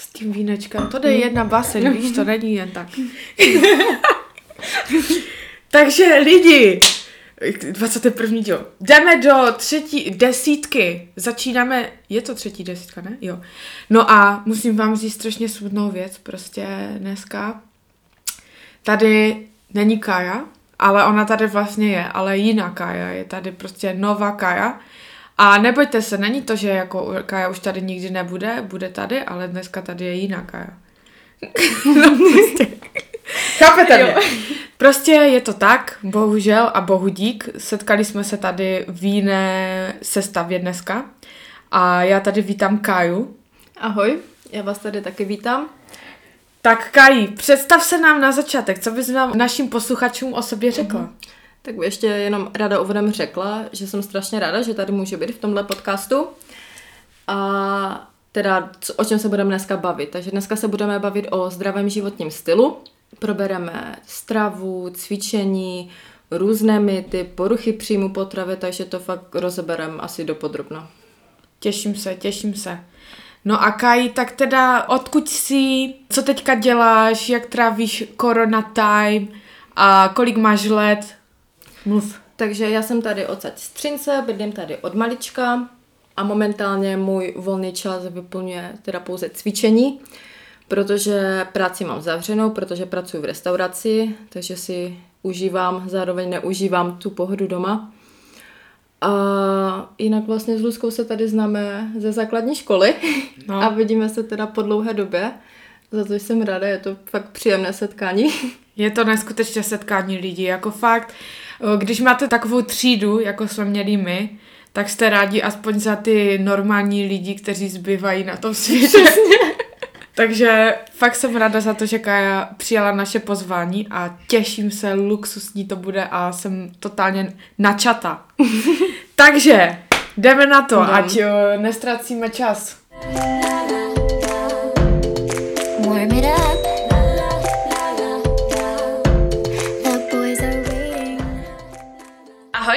s tím vínečkem. To jde jedna baseň, víš, to není jen tak. Takže lidi, 21. díl. Jdeme do třetí desítky. Začínáme, je to třetí desítka, ne? Jo. No a musím vám říct strašně smutnou věc, prostě dneska. Tady není Kaja, ale ona tady vlastně je, ale jiná Kaja, je tady prostě nová Kaja. A nebojte se, není to, že jako Kaja už tady nikdy nebude, bude tady, ale dneska tady je jiná Kaja. no, prostě. Chápete mě? Prostě je to tak, bohužel a bohu dík. Setkali jsme se tady v jiné sestavě dneska. A já tady vítám Kaju. Ahoj, já vás tady taky vítám. Tak Kaji, představ se nám na začátek, co bys nám našim posluchačům o sobě řekla? Mm-hmm. Tak bych ještě jenom ráda úvodem řekla, že jsem strašně ráda, že tady může být v tomhle podcastu. A teda, o čem se budeme dneska bavit. Takže dneska se budeme bavit o zdravém životním stylu. Probereme stravu, cvičení, různé mýty, poruchy příjmu potravy, takže to fakt rozebereme asi dopodrobno. Těším se, těším se. No a Kaj, tak teda odkud jsi, co teďka děláš, jak trávíš corona time a kolik máš let? Mluv. Takže já jsem tady od Střince, bydlím tady od malička a momentálně můj volný čas vyplňuje teda pouze cvičení, protože práci mám zavřenou, protože pracuji v restauraci, takže si užívám, zároveň neužívám tu pohodu doma. A jinak vlastně s Luskou se tady známe ze základní školy no. a vidíme se teda po dlouhé době. Za to jsem ráda, je to fakt příjemné setkání. Je to neskutečně setkání lidí, jako fakt, když máte takovou třídu, jako jsme měli my, tak jste rádi aspoň za ty normální lidi, kteří zbývají na tom světě. Takže fakt jsem ráda za to, že Kaja přijala naše pozvání a těším se, luxusní to bude a jsem totálně načata. Takže jdeme na to, no. ať nestracíme čas.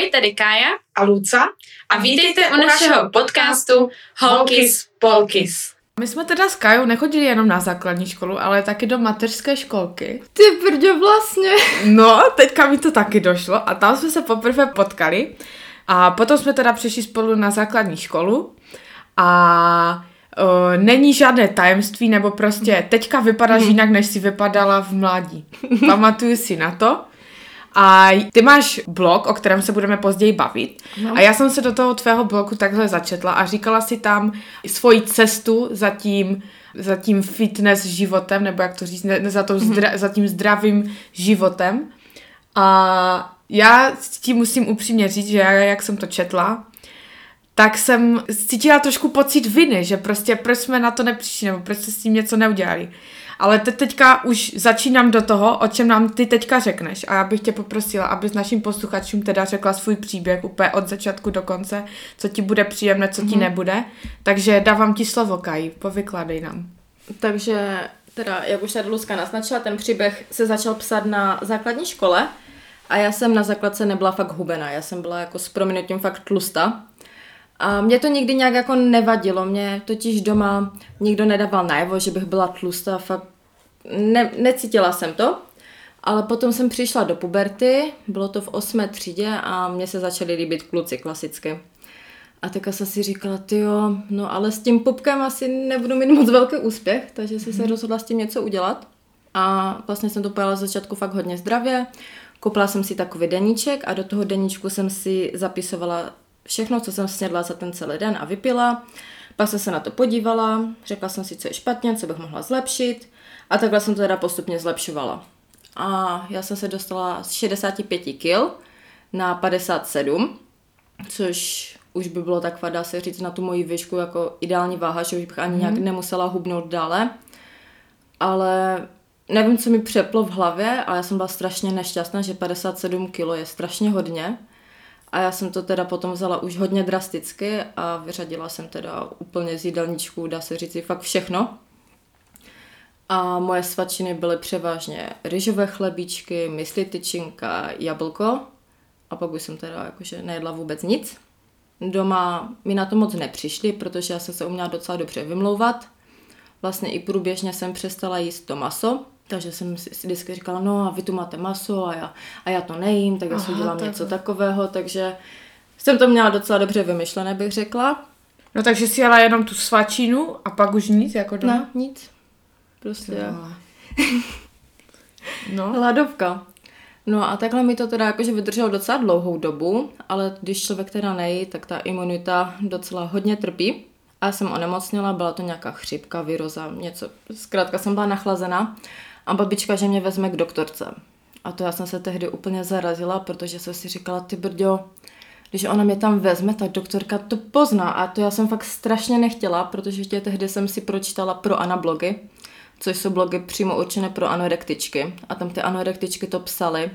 Ahoj, tady Kája a Luca a vítejte u našeho podcastu Holkis Polkis. My jsme teda s Kajou nechodili jenom na základní školu, ale taky do mateřské školky. Ty brdě vlastně. No, teďka mi to taky došlo a tam jsme se poprvé potkali a potom jsme teda přišli spolu na základní školu a o, není žádné tajemství, nebo prostě teďka vypadáš hmm. jinak, než si vypadala v mládí. Pamatuju si na to. A ty máš blog, o kterém se budeme později bavit. No. A já jsem se do toho tvého blogu takhle začetla a říkala si tam svoji cestu za tím, za tím fitness životem, nebo jak to říct, ne, za, to zdra, mm-hmm. za tím zdravým životem. A já ti musím upřímně říct, že já, jak jsem to četla, tak jsem cítila trošku pocit viny, že prostě proč jsme na to nepřišli, nebo proč jsme s tím něco neudělali. Ale te teďka už začínám do toho, o čem nám ty teďka řekneš. A já bych tě poprosila, abys našim posluchačům teda řekla svůj příběh úplně od začátku do konce, co ti bude příjemné, co ti mm-hmm. nebude. Takže dávám ti slovo, Kaj, povykládej nám. Takže teda, jak už tady Luska naznačila, ten příběh se začal psát na základní škole a já jsem na základce nebyla fakt hubená, já jsem byla jako s prominutím fakt tlusta. A mě to nikdy nějak jako nevadilo, mě totiž doma nikdo nedával najevo, že bych byla tlustá, fakt ne, necítila jsem to. Ale potom jsem přišla do puberty, bylo to v osmé třídě a mně se začaly líbit kluci klasicky. A teďka jsem si říkala, ty jo, no ale s tím pupkem asi nebudu mít moc velký úspěch, takže si se mhm. rozhodla s tím něco udělat. A vlastně jsem to pojela z začátku fakt hodně zdravě. Koupila jsem si takový deníček a do toho deníčku jsem si zapisovala všechno, co jsem snědla za ten celý den a vypila. Pak jsem se na to podívala, řekla jsem si, co je špatně, co bych mohla zlepšit a takhle jsem to teda postupně zlepšovala. A já jsem se dostala z 65 kg na 57, což už by bylo tak dá se říct, na tu moji výšku jako ideální váha, že už bych ani mm. nějak nemusela hubnout dále. Ale nevím, co mi přeplo v hlavě, ale já jsem byla strašně nešťastná, že 57 kg je strašně hodně. A já jsem to teda potom vzala už hodně drasticky a vyřadila jsem teda úplně z jídelníčku, dá se říct, fakt všechno. A moje svačiny byly převážně ryžové chlebíčky, mysli tyčinka, jablko. A pak už jsem teda jakože nejedla vůbec nic. Doma mi na to moc nepřišli, protože já jsem se uměla docela dobře vymlouvat. Vlastně i průběžně jsem přestala jíst to maso, takže jsem si vždycky říkala, no a vy tu máte maso a já, a já to nejím, tak já si udělám takhle. něco takového, takže jsem to měla docela dobře vymyšlené, bych řekla. No takže si jela jenom tu svačinu a pak už nic jako doma? Ne, nic. Prostě No. No. hladovka. No a takhle mi to teda jakože vydrželo docela dlouhou dobu, ale když člověk teda nejí, tak ta imunita docela hodně trpí. A já jsem onemocněla, byla to nějaká chřipka, viroza, něco. Zkrátka jsem byla nachlazená a babička, že mě vezme k doktorce. A to já jsem se tehdy úplně zarazila, protože jsem si říkala, ty brďo, když ona mě tam vezme, tak doktorka to pozná. A to já jsem fakt strašně nechtěla, protože ještě tehdy jsem si pročítala pro Ana blogy, což jsou blogy přímo určené pro anorektičky. A tam ty anorektičky to psaly,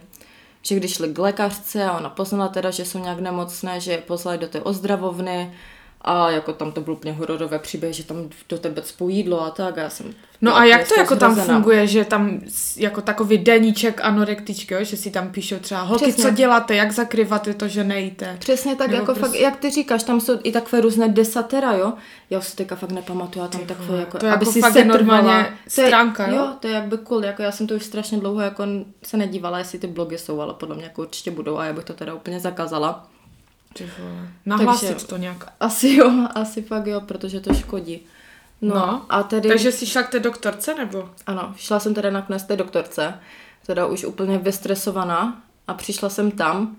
že když šli k lékařce a ona poznala teda, že jsou nějak nemocné, že je poslali do té ozdravovny a jako tam to bylo úplně hororové příběh, že tam do tebe cpou jídlo a tak a já jsem... No a jak to jako tam funguje, že tam jako takový deníček anorektičky, jo? že si tam píšou třeba holky, Přesně. co děláte, jak zakrýváte to, že nejíte. Přesně tak, Nebo jako prostě- fakt, jak ty říkáš, tam jsou i takové různé desatera, jo? Já už si teďka fakt nepamatuju, a tam takové jako, to aby jako si setrvala. normálně To je- stránka, jo? Jo, to je jakby cool, jako já jsem to už strašně dlouho jako se nedívala, jestli ty blogy jsou, ale podle mě jako určitě budou a já bych to teda úplně zakázala. Nahlásit Takže- to nějak. Asi jo, asi fakt jo, protože to škodí. No, No, a tedy... Takže jsi šla k té doktorce, nebo? Ano, šla jsem teda nakonec té doktorce, teda už úplně vystresovaná a přišla jsem tam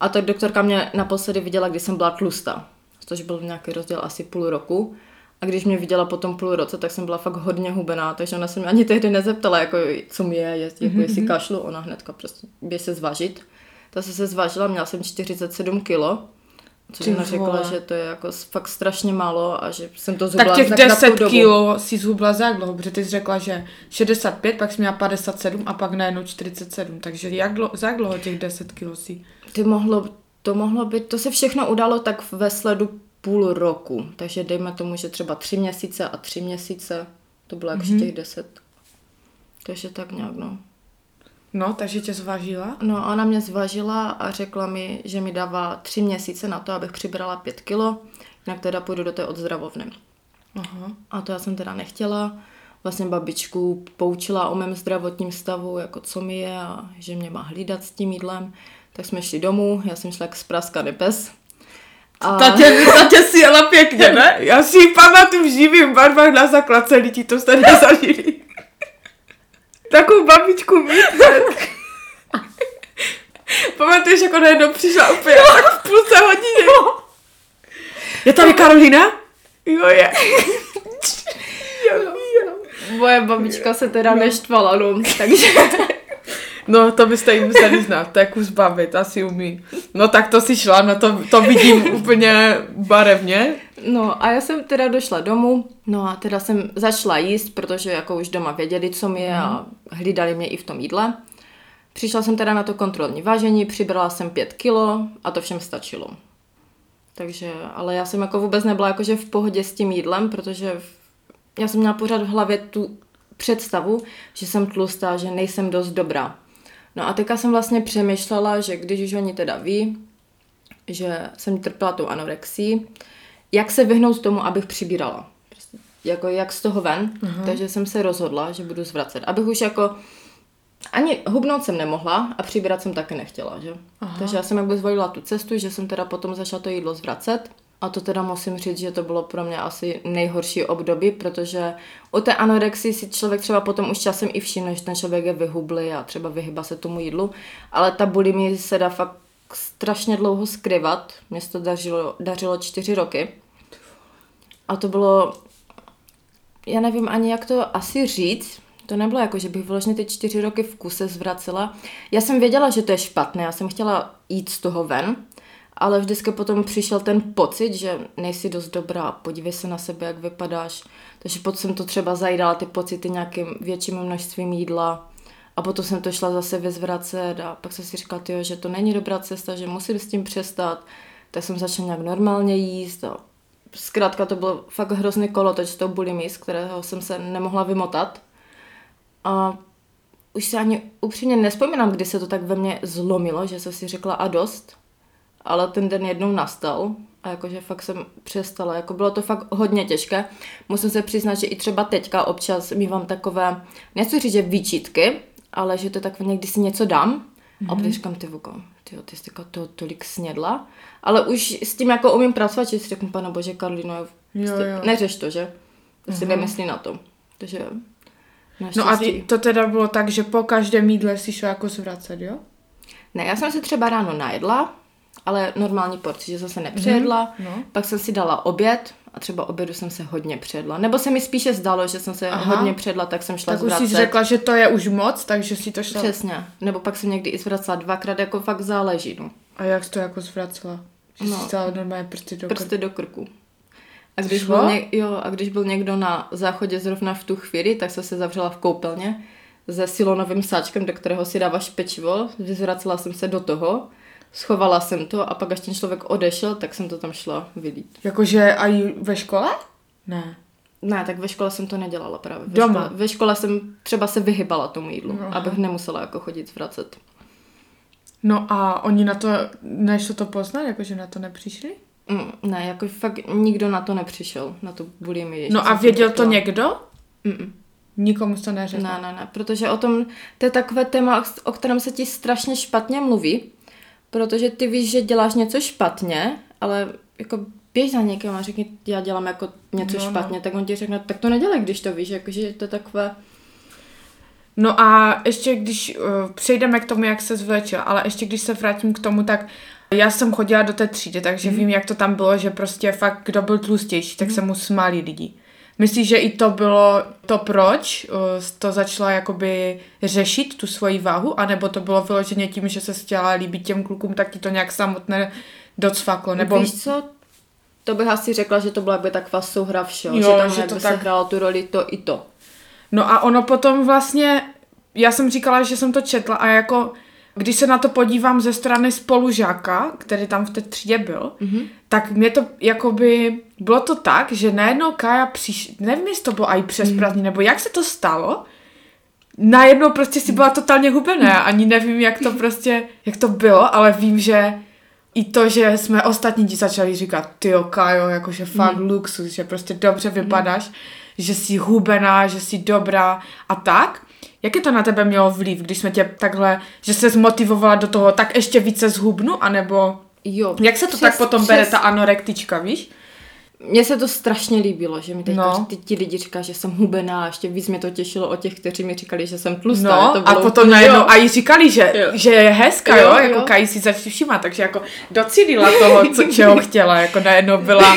a ta doktorka mě naposledy viděla, když jsem byla tlustá, což byl nějaký rozdíl asi půl roku. A když mě viděla po tom půl roce, tak jsem byla fakt hodně hubená, takže ona se mě ani tehdy nezeptala, jako, co mi je, jest, jako jestli kašlu, ona hnedka prostě běž se zvažit. Ta se se zvážila, měla jsem 47 kilo, což ona řekla, že to je jako fakt strašně málo a že jsem to zhubla Tak těch krátkou 10 dobu. kilo si zhubla za jak dlouho? Protože ty jsi řekla, že 65, pak jsi měla 57 a pak najednou 47. Takže jak dlouho, za jak dlouho těch 10 kilo si? Ty mohlo, to mohlo být, to se všechno udalo tak ve sledu půl roku, takže dejme tomu, že třeba tři měsíce a tři měsíce, to bylo jakž těch deset. Takže tak nějak, no. No, takže tě zvážila? No ona mě zvažila a řekla mi, že mi dává tři měsíce na to, abych přibrala pět kilo, jinak teda půjdu do té odzdravovny. Aha. A to já jsem teda nechtěla. Vlastně babičku poučila o mém zdravotním stavu, jako co mi je a že mě má hlídat s tím jídlem. Tak jsme šli domů, já jsem šla jak zpraskaný pes. A... Tatě, tatě si jela pěkně, ne? Já si ji pamatuju v živým barvách na základce, lidi to jste nezažili. Takovou babičku mít. Pamatuješ, jak ona jednou přišla úplně tak v půlce hodině? Je tady Karolina? Jo, je. Moje babička se teda neštvala, no, takže... No, to byste jí museli znát, to je kus babi, ta si umí. No tak to si šla, no to, to vidím úplně barevně. No a já jsem teda došla domů, no a teda jsem začala jíst, protože jako už doma věděli, co mi je a hlídali mě i v tom jídle. Přišla jsem teda na to kontrolní vážení, přibrala jsem pět kilo a to všem stačilo. Takže, ale já jsem jako vůbec nebyla jakože v pohodě s tím jídlem, protože v- já jsem měla pořád v hlavě tu představu, že jsem tlustá, že nejsem dost dobrá. No a teďka jsem vlastně přemýšlela, že když už oni teda ví, že jsem trpěla tou anorexí, jak se vyhnout tomu, abych přibírala. Prostě jako jak z toho ven. Uh-huh. Takže jsem se rozhodla, že budu zvracet. Abych už jako ani hubnout jsem nemohla a přibírat jsem taky nechtěla, že? Aha. Takže já jsem jakby zvolila tu cestu, že jsem teda potom začala to jídlo zvracet. A to teda musím říct, že to bylo pro mě asi nejhorší období, protože u té anorexii si člověk třeba potom už časem i všimne, že ten člověk je vyhublý a třeba vyhyba se tomu jídlu, ale ta bulimie se dá fakt strašně dlouho skryvat. Mně se to dařilo, dařilo čtyři roky. A to bylo, já nevím ani jak to asi říct, to nebylo jako, že bych vyloženě ty čtyři roky v kuse zvracela. Já jsem věděla, že to je špatné, já jsem chtěla jít z toho ven, ale vždycky potom přišel ten pocit, že nejsi dost dobrá, podívej se na sebe, jak vypadáš. Takže potom jsem to třeba zajídala ty pocity nějakým větším množstvím jídla a potom jsem to šla zase vyzvracet a pak jsem si říkala, tyjo, že to není dobrá cesta, že musím s tím přestat. Tak jsem začala nějak normálně jíst a zkrátka to bylo fakt hrozný s tou bulimí, z kterého jsem se nemohla vymotat. A už se ani upřímně nespomínám, kdy se to tak ve mně zlomilo, že jsem si řekla a dost. Ale ten den jednou nastal a jakože fakt jsem přestala, jako bylo to fakt hodně těžké. Musím se přiznat, že i třeba teďka občas mývám takové, nechci říct, že výčitky, ale že to je takové někdy si něco dám mm-hmm. a Mhm. potom říkám, ty voko, ty, ty jsi to tolik snědla, ale už s tím jako umím pracovat, že si řeknu, pane bože, Karlino, Jo, prostě jo. neřeš to, že? Si nemyslí na to. Takže No a to teda bylo tak, že po každém jídle si šla jako zvracet, jo? Ne, já jsem se třeba ráno najedla, ale normální porci, že jsem se nepřejedla. no. Pak jsem si dala oběd a třeba obědu jsem se hodně předla. Nebo se mi spíše zdalo, že jsem se Aha. hodně předla, tak jsem šla Tak už zvracet. jsi řekla, že to je už moc, takže si to šla. Přesně. Nebo pak jsem někdy i zvracela dvakrát, jako fakt záleží, no. A jak jsi to jako zvracela? Že No. jsi normálně prsty do Prsty do krku. A když, Šlo? byl něk, jo, a když byl někdo na záchodě zrovna v tu chvíli, tak jsem se zavřela v koupelně se silonovým sáčkem, do kterého si dáváš pečivo. Vyzvracela jsem se do toho, schovala jsem to a pak až ten člověk odešel, tak jsem to tam šla vylít. Jakože i ve škole? Ne. Ne, tak ve škole jsem to nedělala právě. Ve Doma? Škole, ve škole jsem třeba se vyhybala tomu jídlu, Aha. abych nemusela jako chodit zvracet. No a oni na to, než to poznali, jakože na to nepřišli? Mm, ne, jako fakt nikdo na to nepřišel, na to bulimii. že No a věděl to někdo? Mm-mm. Nikomu to neřekl. Ne, ne, ne, protože o tom, to je takové téma, o kterém se ti strašně špatně mluví, protože ty víš, že děláš něco špatně, ale jako běž za někým a řekni, já dělám jako něco No, no, no. špatně, tak on ti řekne, tak to nedělej, když to víš, jakože to je takové, No a ještě když uh, přejdeme k tomu, jak se zvlečil, ale ještě když se vrátím k tomu, tak já jsem chodila do té třídy, takže mm. vím, jak to tam bylo, že prostě fakt, kdo byl tlustější, tak mm. se mu smáli lidi. Myslíš, že i to bylo to, proč uh, to začala jakoby řešit, tu svoji váhu, anebo to bylo vyloženě tím, že se chtěla líbit těm klukům, tak ti to nějak samotné docvaklo, nebo... Víš co, to bych asi řekla, že to byla by taková souhra všeho, Jo, že tam že to tak- se hrálo tu roli to i to. No a ono potom vlastně, já jsem říkala, že jsem to četla a jako, když se na to podívám ze strany spolužáka, který tam v té třídě byl, mm-hmm. tak mě to jakoby, bylo to tak, že najednou Kája přiš, nevím, jestli to bylo i přes prázdniny, nebo jak se to stalo, najednou prostě si byla totálně hubená, ani nevím, jak to prostě, jak to bylo, ale vím, že i to, že jsme ostatní ti začali říkat, ty Kajo, jakože fakt mm. luxus, že prostě dobře vypadáš, mm. že jsi hubená, že jsi dobrá a tak. Jaké to na tebe mělo vliv, když jsme tě takhle, že se zmotivovala do toho, tak ještě více zhubnu, anebo Jo. jak se to přes- tak potom přes- bere ta anorektička, víš? Mně se to strašně líbilo, že mi teď No. ty, ti lidi říkají, že jsem hubená a ještě víc mě to těšilo o těch, kteří mi říkali, že jsem tlustá. No to a bylo potom úplně- najednou a i říkali, že, Jo. že je hezká, jo, Jo, jako jo. Kaji si začali všímat, takže jako docílila toho, co, čeho chtěla, jako najednou byla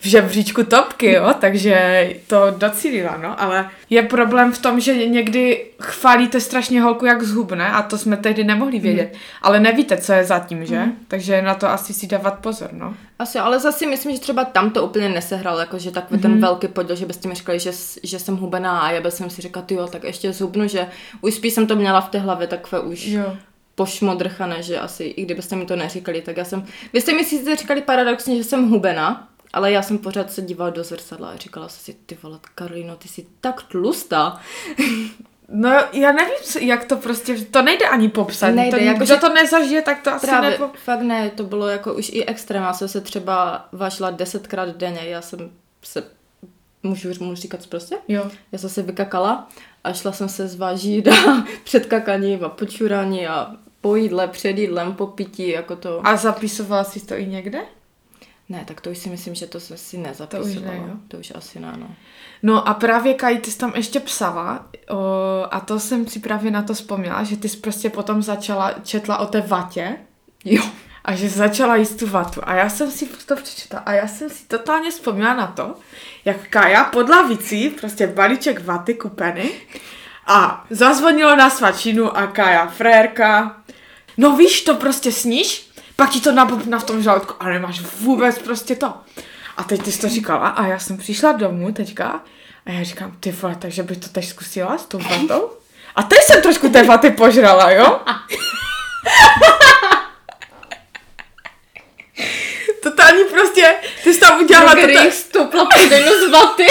v žebříčku topky, jo, takže to docílila, no, ale je problém v tom, že někdy chválíte strašně holku, jak zhubne a to jsme tehdy nemohli vědět, Mhm. ale nevíte, co je zatím, že? Takže na to asi si dávat pozor, no. Asi, ale zase myslím, že třeba tam to úplně nesehrál, jako že takový mm-hmm. ten velký podíl, že byste mi říkali, že, že jsem hubená a já bych jsem si říkala, jo, tak ještě zhubnu, že už spíš jsem to měla v té hlavě takové už Jo. pošmodrchané, že asi i kdybyste mi to neříkali, tak já jsem, vy jste mi sice říkali paradoxně, že jsem hubená, ale já jsem pořád se dívala do zrcadla a říkala jsem si, ty vole, Karolino, ty jsi tak tlustá. No, já nevím, jak to prostě, to nejde ani popsat. Nejde, to, jako kdo že- to nezažije, tak to asi Právě, nepo... fakt ne, to bylo jako už i extrém, já jsem se třeba vážila desetkrát denně, já jsem se, můžu, můžu říkat prostě? Jo. Já jsem se vykakala a šla jsem se zvážit a před kakaním a počurání a po jídle, před jídlem, po pití, jako to. A zapisovala jsi to i někde? Ne, tak to už si myslím, že to jsem si nezapisovala. ne, jo? to už asi ne, no. No a právě Kaj, ty jsi tam ještě psala o, a to jsem si právě na to vzpomněla, že ty jsi prostě potom začala, četla o té vatě Jo. a že začala jíst tu vatu a já jsem si to přečetla a já jsem si totálně vzpomněla na to, jak Kaja pod lavicí, prostě balíček vaty kupený a zazvonilo na svačinu a Kaja, frérka, no víš, to prostě sníš, pak ti to nabobná v tom žaludku a nemáš vůbec prostě to. A teď ty jsi to říkala a já jsem přišla domů teďka a já říkám, ty vole, takže bych to teď zkusila s tou vatou? A teď jsem trošku té vaty požrala, jo? Totální prostě Ty jsi tam udělala to, Drogerii stopla půjdenu z vaty.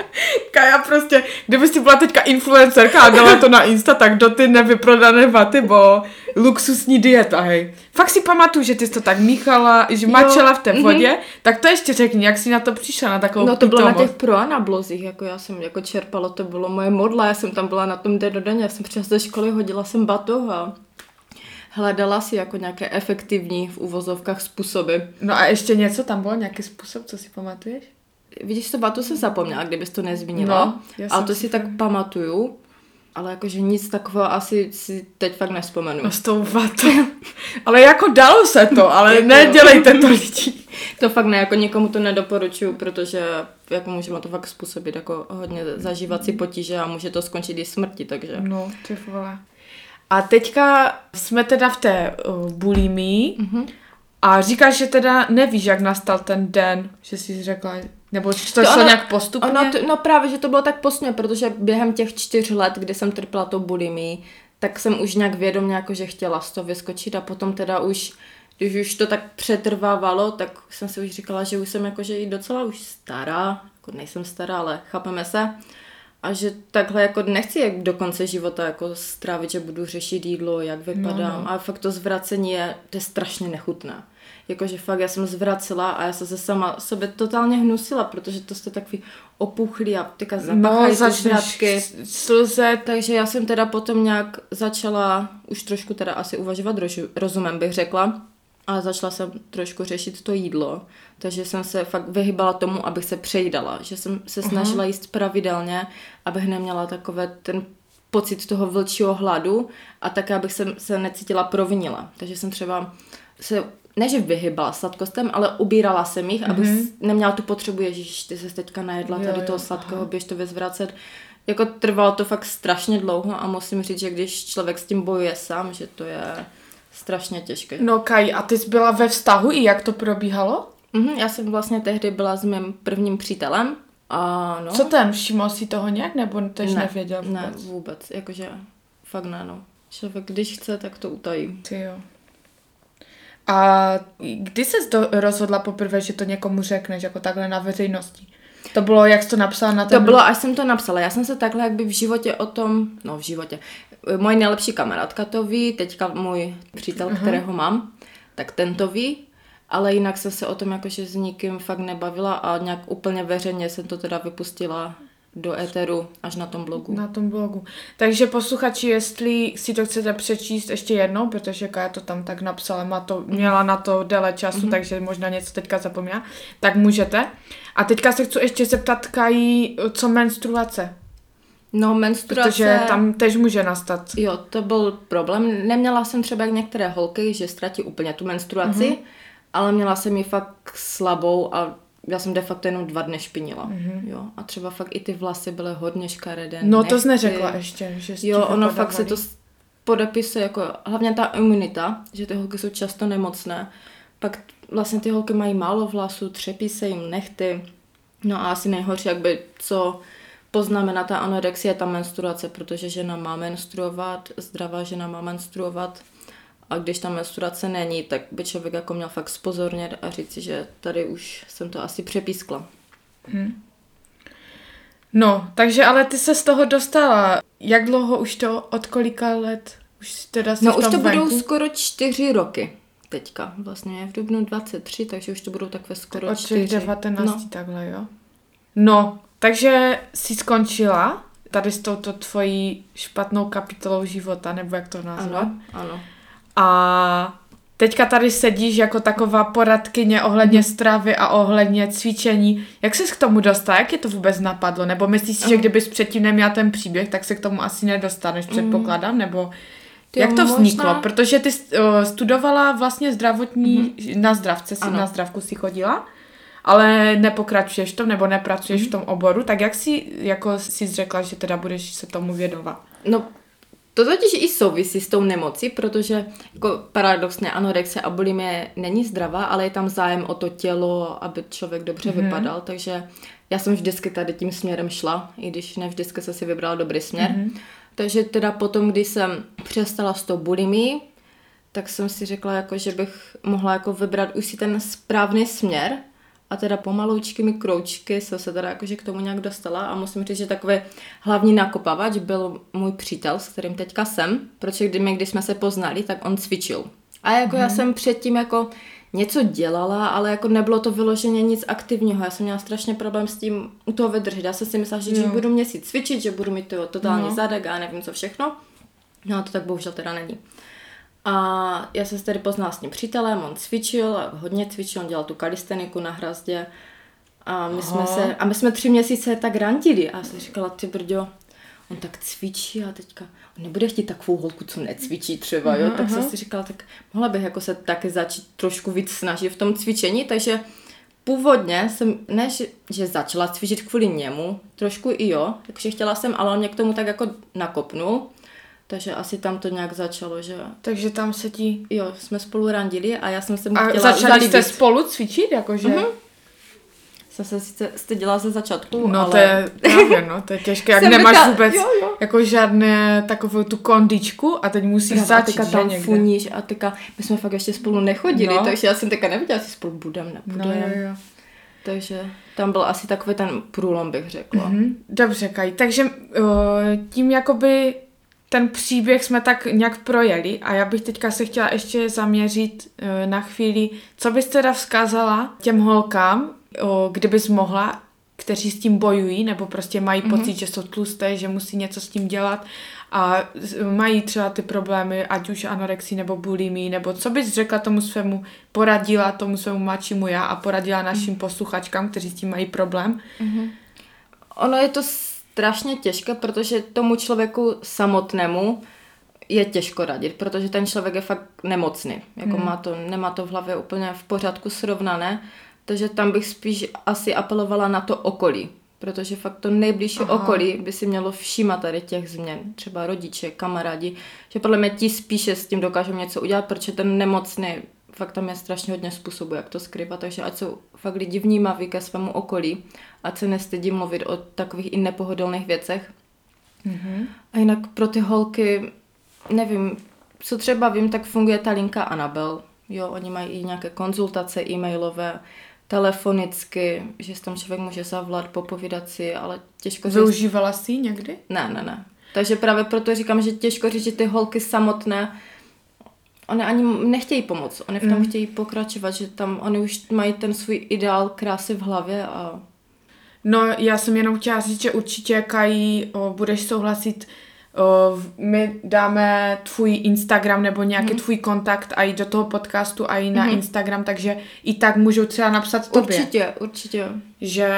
Kaja prostě, kdyby si byla teďka influencerka a dala to na Insta, tak do ty nevyprodané vaty, bo luxusní dieta, hej. Fakt si pamatuju, že ty jsi to tak míchala, že mačela v té mhm. vodě, tak to ještě řekni, jak jsi na to přišla, na takovou No to bylo na těch proanablozích, jako já jsem jako čerpala, to bylo moje modla, já jsem tam byla na tom den do denně, já jsem přišla ze školy, hodila jsem batoh a hledala si jako nějaké efektivní v uvozovkách způsoby. No a ještě něco tam bylo, nějaký způsob, co si pamatuješ? Vidíš, to batu jsem zapomněla, kdybys to nezmínila, No, jsem to si si tak pamatuju, ale jakože nic takového asi si teď fakt nespomenu. No s tou vatou. ale jako dalo se to, ale Jako ne, jo. dělejte to lidi. To fakt ne, jako nikomu to nedoporučuju, protože jako můžeme to fakt způsobit jako hodně zažívací potíže a může to skončit i smrti, takže... No, ty vole. A teďka jsme teda v té uh, bulimii Mhm. a říkáš, že teda nevíš, jak nastal ten den, že jsi řekla, nebo že to, To šlo ono- nějak postupně? Ono, no právě, že to bylo tak postupně, protože během těch čtyř let, kdy jsem trpěla tou bulimii, tak jsem už nějak vědomě jako, že chtěla z toho vyskočit a potom teda už, když už to tak přetrvávalo, tak jsem si už říkala, že už jsem jakože i docela už stará, jako nejsem stará, ale chápeme se, a že takhle jako nechci jak do konce života jako strávit, že budu řešit jídlo, jak vypadám No, no. a fakt to zvracení je, to je strašně nechutné. Jakože fakt já jsem zvracela a já jsem se sama sobě totálně hnusila, protože to jste takový opuchlí a teďka no, zapachají ty začneš zvratky. slzet. Takže já jsem teda potom nějak začala už trošku teda asi uvažovat rožu- rozumem, bych řekla, ale začala jsem trošku řešit to jídlo, takže jsem se fakt vyhybala tomu, abych se přejídala, že jsem se snažila jíst pravidelně, abych neměla takové ten pocit toho vlčího hladu a také, abych se, se necítila provinila. Takže jsem třeba se ne, že vyhybala sladkostem, ale ubírala jsem jich, abych Mhm. neměla tu potřebu, ježíš, ty se teďka najedla Jo, tady jo, toho sladkého, běž to vyzvracet. Jako trvalo to fakt strašně dlouho a musím říct, že když člověk s tím bojuje sám, že to je strašně těžké. No Kaj, a ty jsi byla ve vztahu i jak to probíhalo? Mhm, já jsem vlastně tehdy byla s mým prvním přítelem a no. Co ten, všiml si toho nějak, nebo tež ne, nevěděl vůbec? Ne, vůbec, jakože fakt ne, no. Člověk, když chce, tak to utají. Ty jo. A kdy jsi rozhodla poprvé, že to někomu řekneš, jako takhle na veřejnosti? To bylo, jak jsi to napsala na To ten... bylo, až jsem to napsala. Já jsem se takhle jakby v životě o tom, no v životě, moje nejlepší kamarádka to ví, teďka můj přítel, uh-huh. kterého mám, tak ten to ví, ale jinak jsem se o tom jakože s nikým fakt nebavila a nějak úplně veřejně jsem to teda vypustila do éteru až na tom blogu. Na tom blogu. Takže posluchači, jestli si to chcete přečíst ještě jednou, protože Kaja to tam tak napsala, má to, měla na to déle času, mm-hmm. takže možná něco teďka zapomněla, tak můžete. A teďka se chci ještě zeptat Kaji, co menstruace, No menstruace... protože tam tež může nastat. Jo, to byl problém. Neměla jsem třeba jak některé holky, že ztratí úplně tu menstruaci, Mhm. mm-hmm. ale měla jsem ji fakt slabou a já jsem de facto jenom dva dny špinila. Mm-hmm. Jo, a třeba fakt i ty vlasy byly hodně škaredé. No to jsi nechty. neřekla ještě, že jsi Jo, ono fakt se to podepisuje, jako hlavně ta imunita, že ty holky jsou často nemocné. Pak vlastně ty holky mají málo vlasů, třepí se jim nechty. No a asi nejhorší, jak by co poznamená ta anorexie, je ta menstruace, protože žena má menstruovat, zdravá žena má menstruovat. A když ta menstruace není, tak by člověk jako měl fakt spozornět a říci, že tady už jsem to asi přepískla. No, takže ale ty se z toho dostala. Jak dlouho už to, od kolika let? Už teda No už to venku? budou skoro čtyři roky teďka. Vlastně je v dubnu 23, takže už to budou takové skoro Od těch čtyři. 19 No. takhle, jo? No, takže jsi skončila tady s touto tvojí špatnou kapitolou života, nebo jak to nazvat. Ano, ano. A teďka tady sedíš jako taková poradkyně ohledně stravy a ohledně cvičení. Jak jsi k tomu dostala? Jak je to vůbec napadlo? Nebo myslíš si, že kdybys předtím neměla ten příběh, tak se k tomu asi nedostaneš, předpokládám? Nebo Ty jak to možná- vzniklo? Protože ty studovala vlastně zdravotní, na zdravce si, Ano. na zdravku si chodila, ale nepokračuješ v tom, nebo nepracuješ v tom oboru, tak jak si, jako si řekla, že teda budeš se tomu věnovat? No, to totiž i souvisí s tou nemocí, protože jako paradoxně anorexie a bulimie není zdravá, ale je tam zájem o to tělo, aby člověk dobře mm-hmm. vypadal, takže já jsem vždycky tady tím směrem šla, i když ne vždycky jsem si vybrala dobrý směr. Mm-hmm. Takže teda potom, když jsem přestala s tou bulimií, tak jsem si řekla, jako, že bych mohla jako vybrat už si ten správný směr a teda pomaloučkými kroučky se se teda jakože k tomu nějak dostala a musím říct, že takový hlavní nakopavač byl můj přítel, s kterým teďka jsem, protože kdy my, když jsme se poznali, tak on cvičil. A jako mm-hmm. já jsem předtím jako něco dělala, ale jako nebylo to vyloženě nic aktivního. Já jsem měla strašně problém s tím u toho vydržet. Já jsem si myslela, že když budu měsíc cvičit, že budu mít to totální no. zadek a nevím co všechno. No a to tak bohužel teda není. A já jsem se tady poznala s tím přítelem, on cvičil, hodně cvičil, on dělal tu kalisteniku na hrazdě. A my, jsme se, a my jsme tři měsíce tak randili. A já jsem říkala, ty brďo, on tak cvičí a teďka on nebude chtít takovou holku, co necvičí třeba, jo? tak jsem si říkala, tak mohla bych jako se taky začít trošku víc snažit v tom cvičení, takže původně jsem, ne, že, že začala cvičit kvůli němu, trošku i jo, takže chtěla jsem, ale on mě k tomu tak jako nakopnul, takže asi tam to nějak začalo, že... Takže tam se ti... Jo, jsme spolu randili a já jsem se mu a chtěla začali zalíbit. jste spolu cvičit, jakože? Mhm. Jsem se sice styděla ze začátku, No ale... to je právě, no, to je těžké, jak Jsem nemáš říkala, vůbec jo, jo. jako žádné takovou tu kondičku a teď musíš Právě, a začít, teďka že tam někde. funíš a teďka, my jsme fakt ještě spolu nechodili, No. no. takže já jsem teďka nevěděla, jestli spolu budem, No, nebudem. jo, jo. Takže tam byl asi takový ten průlom, bych řekla. Mhm. Dobře, Kaj, takže uh, tím jakoby ten příběh jsme tak nějak projeli a já bych teďka se chtěla ještě zaměřit uh, na chvíli, co bys teda vzkázala těm holkám, kdybys mohla, kteří s tím bojují, nebo prostě mají mm-hmm. pocit, že jsou tlusté, že musí něco s tím dělat a mají třeba ty problémy, ať už anorexii nebo bulimii, nebo co bys řekla tomu svému, poradila tomu svému mladšímu já a poradila našim posluchačkám, kteří s tím mají problém. Ono je to strašně těžké, protože tomu člověku samotnému je těžko radit, protože ten člověk je fakt nemocný. Jako Hmm. má to, nemá to v hlavě úplně v pořádku srovnané, takže tam bych spíš asi apelovala na to okolí, protože fakt to nejbližší Aha. Okolí by si mělo všímat tady těch změn, třeba rodiče, kamarádi, že podle mě ti spíše s tím dokážou něco udělat, protože ten nemocný fakt tam je strašně hodně způsobů, jak to skrývat, takže ať jsou fakt lidi vnímaví ke svému okolí, ať se nestydí mluvit o takových i nepohodlných věcech. Mm-hmm. A jinak pro ty holky, nevím, co třeba vím, tak funguje ta linka Anabel. Jo, oni mají i nějaké konzultace e-mailové, telefonicky, že si tam člověk může zavolat, popovídat si, ale těžko říct. Využívala jsi ji někdy? Ne, ne, ne. Takže právě proto říkám, že těžko říct, že ty holky samotné, oni ani nechtějí pomoct, oni v tom Mm. chtějí pokračovat, že tam oni už mají ten svůj ideál krásy v hlavě a No, já jsem jenom chtěla říct, že určitě, Kají, budeš souhlasit, o, my dáme tvůj Instagram nebo nějaký Mhm. tvůj kontakt a i do toho podcastu a i na Instagram, takže i tak můžou třeba napsat tobě, určitě, určitě. že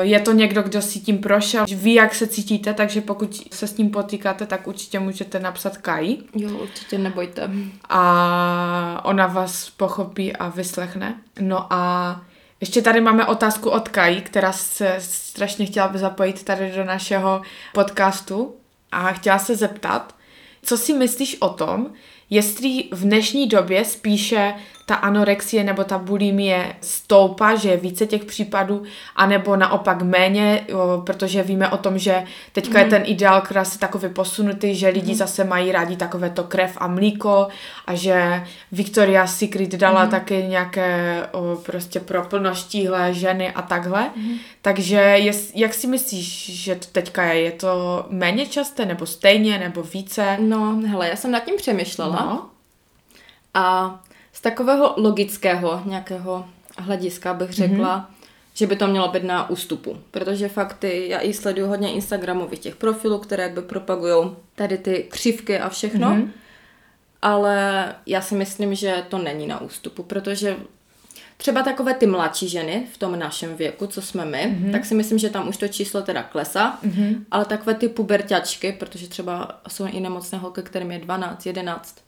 je to někdo, kdo si tím prošel, ví, jak se cítíte, takže pokud se s tím potýkáte, tak určitě můžete napsat Kají Jo, určitě nebojte. a ona vás pochopí a vyslechne. No a ještě tady máme otázku od Kai, která se strašně chtěla by zapojit tady do našeho podcastu a chtěla se zeptat, co si myslíš o tom, jestli v dnešní době spíše ta anorexie nebo ta bulimie stoupá, že je více těch případů, anebo naopak méně, o, protože víme o tom, že teďka je ten ideál krásy takový posunutý, že lidi zase mají rádi takové to krev a mlíko a že Victoria's Secret dala taky nějaké o, prostě pro plnoštíhlé ženy a takhle. Takže jest, jak si myslíš, že to teďka je? Je to méně časté, nebo stejně, nebo více? No, hele, já jsem nad tím přemýšlela No. a z takového logického nějakého hlediska bych řekla, mm-hmm. že by to mělo být na ústupu. Protože fakt ty, já i sleduju hodně Instagramových těch profilů, které jakby propagují tady ty křivky a všechno. Mm-hmm. Ale já si myslím, že to není na ústupu, protože třeba takové ty mladší ženy v tom našem věku, co jsme my, mm-hmm. tak si myslím, že tam už to číslo teda klesá, mm-hmm. ale takové ty puberťačky, protože třeba jsou i nemocné holky, kterým je 12, 11,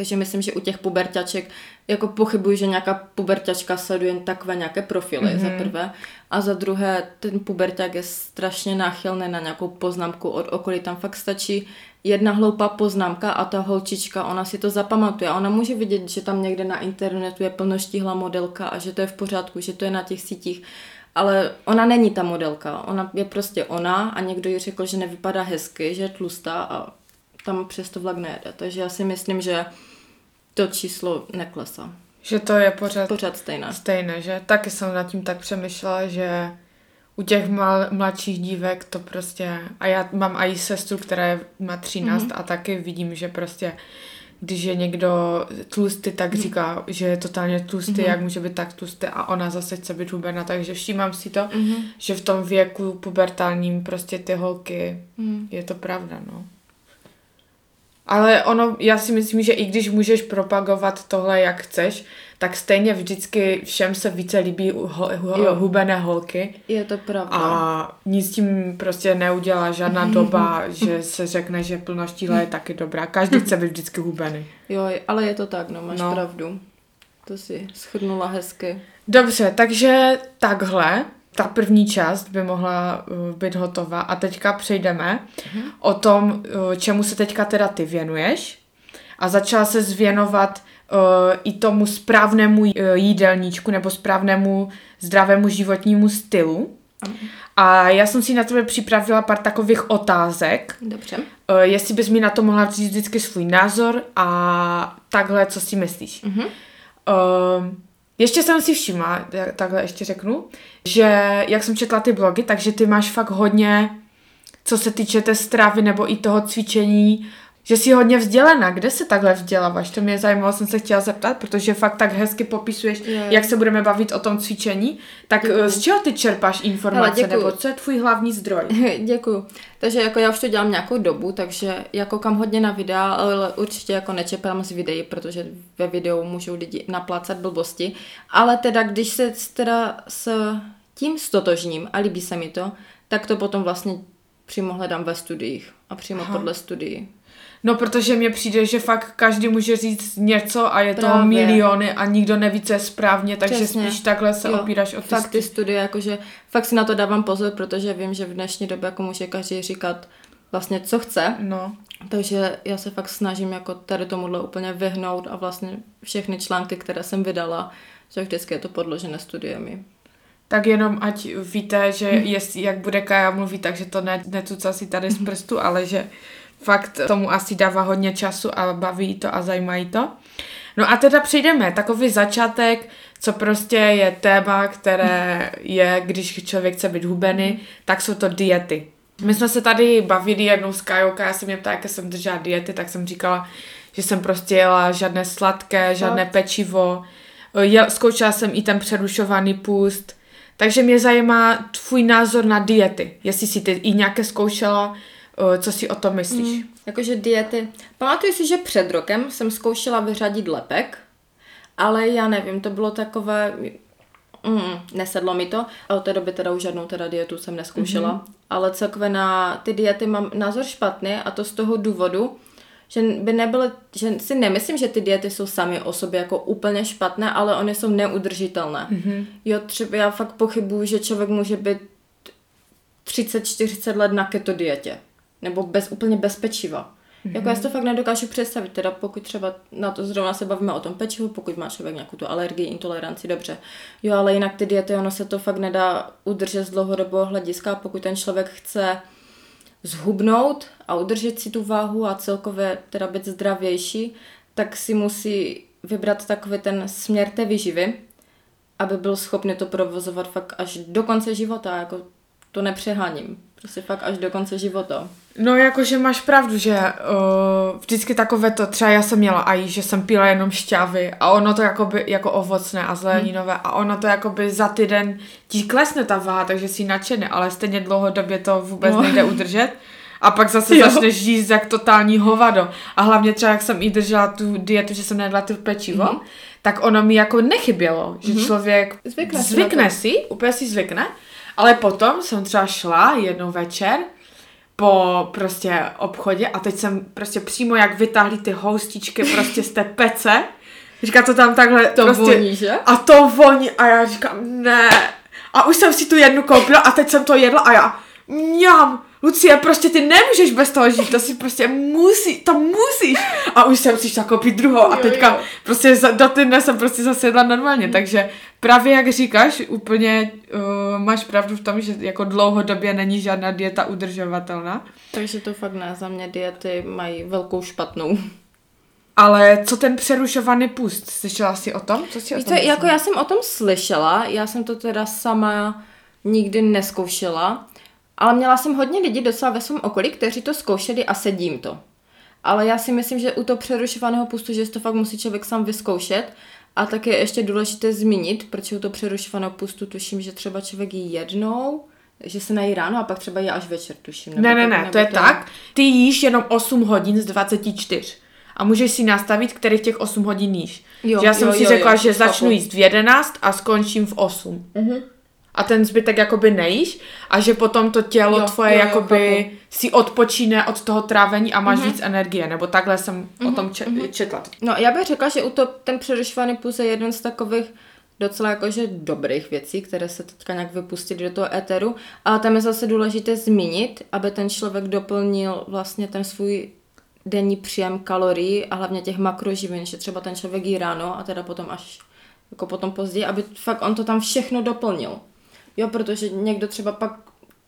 takže myslím, že u těch puberťaček jako pochybuji, že nějaká puberťačka sleduje jen takové nějaké profily mm-hmm. za prvé. A za druhé, ten puberťák je strašně náchylný na nějakou poznámku od okolí. Tam fakt stačí jedna hloupá poznámka a ta holčička, ona si to zapamatuje. Ona může vidět, že tam někde na internetu je plnoštíhla modelka a že to je v pořádku, že to je na těch sítích. Ale ona není ta modelka, ona je prostě ona a někdo jí řekl, že nevypadá hezky, že je tlustá a tam přesto vlak nejede. Takže já si myslím, že to číslo neklesá. Že to je pořád, pořád stejné. stejné, že? Taky jsem nad tím tak přemýšlela, že u těch mal, mladších dívek to prostě... A já mám i sestru, která je, má 13 mm-hmm. a taky vidím, že prostě když je někdo tlustý, tak říká, že je totálně tlustý, mm-hmm. jak může být tak tlustý a ona zase chce být hubená, takže všímám si to, mm-hmm. že v tom věku pubertálním prostě ty holky, mm. je to pravda, no. Ale ono, já si myslím, že i když můžeš propagovat tohle, jak chceš, tak stejně vždycky všem se více líbí ho, ho, hubené holky. Je to pravda. A nic tím prostě neudělá žádná doba, že se řekne, že plnoštíle je taky dobrá. Každý chce být vždycky hubený. Jo, ale je to tak, no, máš no. pravdu. To si shrnula hezky. Dobře, takže takhle ta první část by mohla uh, být hotová a teďka přejdeme uh-huh. o tom, uh, čemu se teďka teda ty věnuješ a začala se zvěnovat uh, i tomu správnému jídelníčku nebo správnému zdravému životnímu stylu. A já jsem si na tebe připravila pár takových otázek. Dobře. Jestli bys mi na to mohla říct vždycky svůj názor a takhle, co si myslíš. Uh-huh. Uh, ještě jsem si všimla, takhle ještě řeknu, že jak jsem četla ty blogy, takže ty máš fakt hodně, co se týče té stravy nebo i toho cvičení, že jsi hodně vzdělená. Kde se takhle vzděláváš? To mě zajímalo, jsem se chtěla zeptat, protože fakt tak hezky popisuješ, je. jak se budeme bavit o tom cvičení. Tak děkuju. z čeho ty čerpáš informace, Hele, nebo co je tvůj hlavní zdroj? děkuju. Takže jako já už to dělám nějakou dobu, takže jako kam hodně na videa, ale určitě jako nečepám z videí, protože ve videu můžou lidi naplácat blbosti. Ale teda, když se teda s tím stotožním a líbí se mi to, tak to potom vlastně přímo hledám ve studiích a přímo Aha. podle studií. No, protože mně přijde, že fakt každý může říct něco a je Právě. toho miliony a nikdo neví, co je správně, takže Přesně. spíš takhle se jo. opíráš o ty Fakt ty studie, jakože fakt si na to dávám pozor, protože vím, že v dnešní době jako může každý říkat vlastně, co chce. No. Takže já se fakt snažím jako tady tomuhle úplně vyhnout a vlastně všechny články, které jsem vydala, že vždycky je to podložené studiemi. Tak jenom ať víte, že jestli, jak bude Kaja mluvit, takže to ne, netuca si tady z prstu, ale že fakt tomu asi dává hodně času a baví to a zajímají to. No a teda přejdeme, takový začátek, co prostě je téma, které je, když člověk chce být hubený, tak jsou to diety. My jsme se tady bavili jednou s Kajou, já jsem mě ptala, jak jsem držela diety, tak jsem říkala, že jsem prostě jela žádné sladké, žádné pečivo, jel, zkoušela jsem i ten přerušovaný půst, takže mě zajímá tvůj názor na diety, jestli si ty i nějaké zkoušela, co si o tom myslíš? Mm, jakože diety. Pamatuju si, že před rokem jsem zkoušela vyřadit lepek, ale já nevím, to bylo takové, mm, nesedlo mi to. A od té doby teda už žádnou teda dietu jsem neskoušela. Mm-hmm. Ale celkově na ty diety mám názor špatný a to z toho důvodu, že by nebyly, že si nemyslím, že ty diety jsou sami o sobě jako úplně špatné, ale oni jsou neudržitelné. Mm-hmm. Jo, třeba já fakt pochybuju, že člověk může být 30-40 let na keto dietě nebo bez, úplně bez pečiva. Mm-hmm. Jako já si to fakt nedokážu představit, teda pokud třeba na to zrovna se bavíme o tom pečivu, pokud má člověk nějakou tu alergii, intoleranci, dobře. Jo, ale jinak ty diety, ono se to fakt nedá udržet z dlouhodobého hlediska, pokud ten člověk chce zhubnout a udržet si tu váhu a celkově teda být zdravější, tak si musí vybrat takový ten směr té výživy, aby byl schopný to provozovat fakt až do konce života, jako to nepřeháním. Prostě fakt až do konce života. No jakože máš pravdu, že uh, vždycky takové to, třeba já jsem měla aj, že jsem pila jenom šťavy a ono to jakoby jako ovocné a zeleninové hmm. a ono to jakoby za týden ti klesne ta váha, takže si nadšený, ale stejně dlouhodobě to vůbec no. nejde udržet. A pak zase jo. začneš žít jak totální hovado. A hlavně třeba, jak jsem i držela tu dietu, že jsem nedala tu pečivo, mm-hmm. tak ono mi jako nechybělo, že mm-hmm. člověk zvykne, zvykne si, úplně si zvykne ale potom jsem třeba šla jednou večer po prostě obchodě a teď jsem prostě přímo jak vytáhli ty houstičky prostě z té pece. Říká to tam takhle to prostě. Voní, že? A to voní a já říkám ne. A už jsem si tu jednu koupila a teď jsem to jedla a já mňam. Lucie, prostě ty nemůžeš bez toho žít, to si prostě musí, to musíš. A už jsem si šla koupit druhou a teďka jo, jo. prostě za, do týdne jsem prostě zasedla normálně, takže právě jak říkáš, úplně uh, máš pravdu v tom, že jako dlouhodobě není žádná dieta udržovatelná. Takže to fakt ne, za mě diety mají velkou špatnou. Ale co ten přerušovaný pust? Slyšela jsi o tom? Co jsi o Víte, tom myslela? jako já jsem o tom slyšela, já jsem to teda sama nikdy neskoušela, ale měla jsem hodně lidí docela ve svém okolí, kteří to zkoušeli a sedím to. Ale já si myslím, že u toho přerušovaného pustu, že to fakt musí člověk sám vyzkoušet. A tak je ještě důležité zmínit, protože u toho přerušovaného pustu tuším, že třeba člověk jí jednou, že se nají ráno a pak třeba je až večer, tuším. nebo Ne, ne, ne, nebo to je tak. Ty jíš jenom 8 hodin z 24. A můžeš si nastavit, kterých těch 8 hodin jíš. Jo, že já jsem jo, si jo, řekla, jo, že začnu jíst v 11 a skončím v 8. Mhm. A ten zbytek jakoby nejíš a že potom to tělo Jo, tvoje jo, jo, jakoby chápu. si odpočíne od toho trávení a máš víc energie. Nebo takhle jsem o tom če- četla. No, já bych řekla, že u to, ten přerušovaný puls je jeden z takových docela jakože dobrých věcí, které se teďka nějak vypustily do toho éteru. A tam je zase důležité zmínit, aby ten člověk doplnil vlastně ten svůj denní příjem kalorií a hlavně těch makroživin, že třeba ten člověk jí ráno a teda potom až jako potom později, aby fakt on to tam všechno doplnil. Jo, protože někdo třeba pak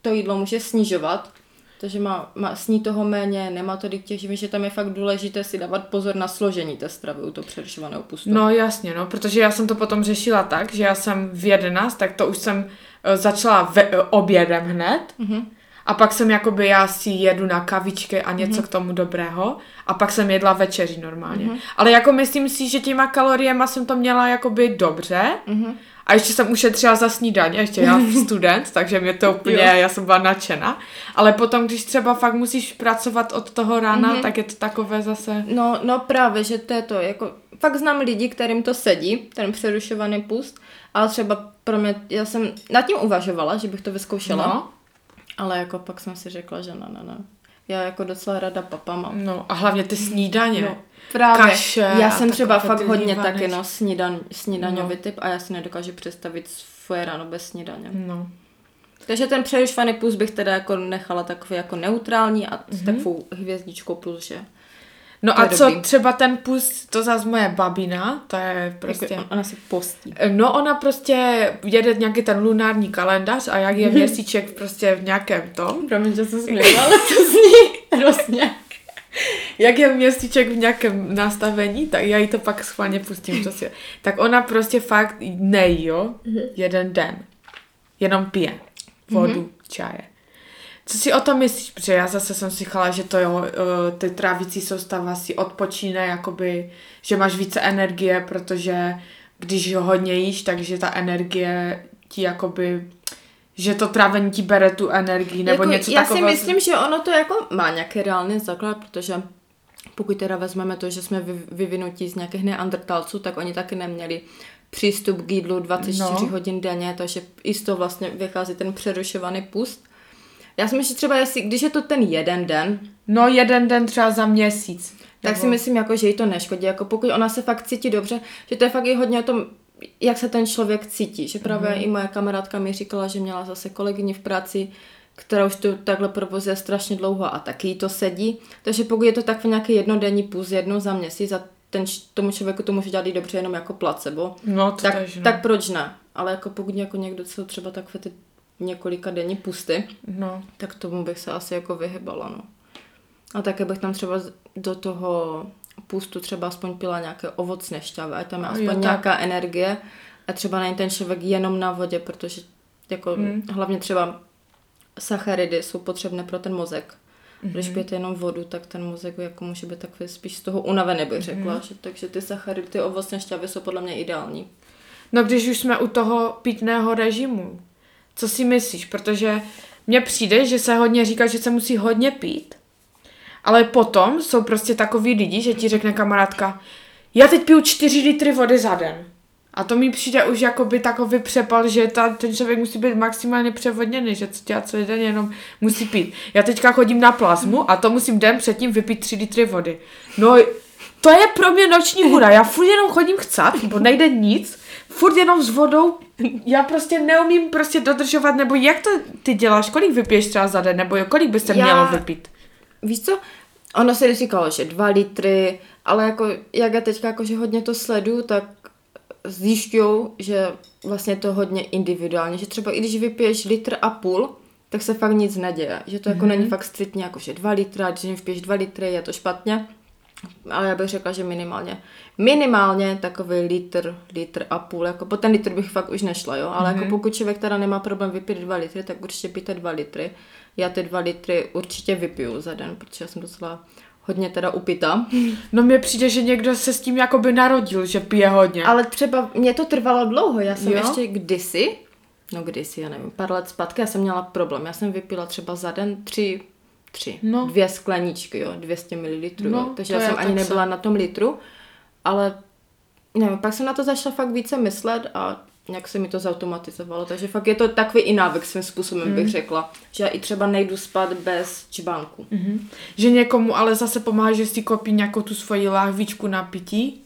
to jídlo může snižovat, takže má, má sní toho méně, nemá tolik těch živin, že tam je fakt důležité si dávat pozor na složení té stravy u toho přerušovaného pustu. No jasně, no, protože já jsem to potom řešila tak, že já jsem v 11, tak to už jsem eh, začala ve, eh, obědem hned. Mhm. A pak jsem jakoby, já si jedu na kavičky a něco k tomu dobrého. A pak jsem jedla večeři normálně. Ale jako myslím si, že těma kaloriema jsem to měla jakoby dobře. A ještě jsem ušetřila za snídaně, ještě já jsem student, takže mě to úplně, Jo. já jsem byla nadšená. Ale potom, když třeba fakt musíš pracovat od toho rána, tak je to takové zase... No, no právě, že to je to, jako fakt znám lidi, kterým to sedí, ten přerušovaný pust, ale třeba pro mě, já jsem nad tím uvažovala, že bych to vyzkoušela, No. ale jako pak jsem si řekla, že ne, ne, ne. Já jako docela rada papa mám. No a hlavně ty snídaně. No, právě. Kaše já jsem třeba fakt hodně lívané. taky no, snídan, snídaňový No. typ a já si nedokážu představit svoje ráno bez snídaně. No. Takže ten přerušovaný plus bych teda jako nechala takový jako neutrální a s takovou hvězdičkou plus, že No a co dobrý. třeba ten pust, to zase moje babina, to je prostě... jako, ona si postí. No ona prostě jede nějaký ten lunární kalendář a jak je měsíček prostě v nějakém tom, Promiň, že se směla, ale to zní hrozně. Jak je měsíček v nějakém nastavení, tak já jí to pak schválně pustím prostě. Tak ona prostě fakt nejí, jo, jeden den. Jenom pije vodu, čaje. Co si o tom myslíš? Protože já zase jsem si chala, že to jo, eh, ty trávicí soustava si odpočíne, jakoby, že máš více energie, protože když ho hodně jíš, takže ta energie ti jakoby, že to trávení ti bere tu energii, nebo jako, něco já takového. si myslím, že ono to jako má nějaký reálný základ, protože pokud teda vezmeme to, že jsme vy- vyvinutí z nějakých neandertalců, tak oni taky neměli přístup k jídlu 24 No. hodin denně, takže i z toho vlastně vychází ten přerušovaný pust. Já si myslím, že třeba jestli, když je to ten jeden den, No jeden den třeba za měsíc. tak si myslím, jako, že jí to neškodí. Jako pokud ona se fakt cítí dobře, že to je fakt i hodně o tom, jak se ten člověk cítí. Že právě mm. i moje kamarádka mi říkala, že měla zase kolegyni v práci, která už to takhle provozuje strašně dlouho a taky jí to sedí. Takže pokud je to takový nějaký jednodenní půz jednou za měsíc a ten, tomu člověku to může dělat i dobře jenom jako placebo, No to tak, tež, no. tak proč ne? Ale jako pokud jako někdo jsou třeba takové ty několika denní pusty, no. tak tomu bych se asi jako vyhybala, no. A také bych tam třeba do toho pustu třeba aspoň pila nějaké ovocné šťavy, ať tam je Jo, aspoň tak. nějaká energie a třeba není ten člověk jenom na vodě, protože jako Hmm. hlavně třeba sacharidy jsou potřebné pro ten mozek. Když Mhm. pijete jenom vodu, tak ten mozek jako může být takový spíš z toho unavený, bych řekla. Mhm. Že, takže ty sacharidy, ty ovocné šťavy jsou podle mě ideální. No když už jsme u toho pitného režimu, co si myslíš? Protože mně přijde, že se hodně říká, že se musí hodně pít, ale potom jsou prostě takový lidi, že ti řekne kamarádka, já teď piju 4 litry vody za den. A to mi přijde už jakoby takový přepal, že ta, ten člověk musí být maximálně převodněný, že co dělá celý den, jenom musí pít. Já teďka chodím na plazmu a to musím den předtím vypít 3 litry vody. No, to je pro mě noční hůra. Já furt jenom chodím chcát, bo nejde nic, furt jenom s vodou. Já prostě neumím prostě dodržovat, nebo jak to ty děláš, kolik vypiješ třeba za den, nebo kolik by se Já- mělo vypít? Víš co? Ono se říkalo, že dva litry, ale jako, jak já teďka jakože hodně to sleduju, tak zjišťují, že vlastně to hodně individuálně, že třeba i když vypiješ litr a půl, tak se fakt nic neděje. Že to jako Mhm. není fakt striktně jako, že dva litry, a když vypiješ dva litry, je to špatně. ale já bych řekla, že minimálně, minimálně takový litr, litr a půl, jako po ten litr bych fakt už nešla, jo, ale mm-hmm. jako pokud člověk teda nemá problém vypít dva litry, tak určitě pijte dva litry. Já ty dva litry určitě vypiju za den, protože já jsem docela hodně teda upita. No mně přijde, že někdo se s tím jakoby narodil, že pije hodně. Ale třeba mě to trvalo dlouho, já jsem Jo? ještě kdysi, no kdysi, já nevím, pár let zpátky, já jsem měla problém, já jsem vypila třeba za den tři, tři, No. dvě skleničky, jo, 200 ml, No, jo, takže já jsem ani tak se- nebyla na tom litru, ale nevím, pak jsem na to začala fakt více myslet a nějak se mi to zautomatizovalo, takže fakt je to takový i návyk svým způsobem, Hmm. bych řekla, že já i třeba nejdu spát bez čbánku. Mhm. Že někomu ale zase pomáhá, že si kopí nějakou tu svoji lahvičku na pití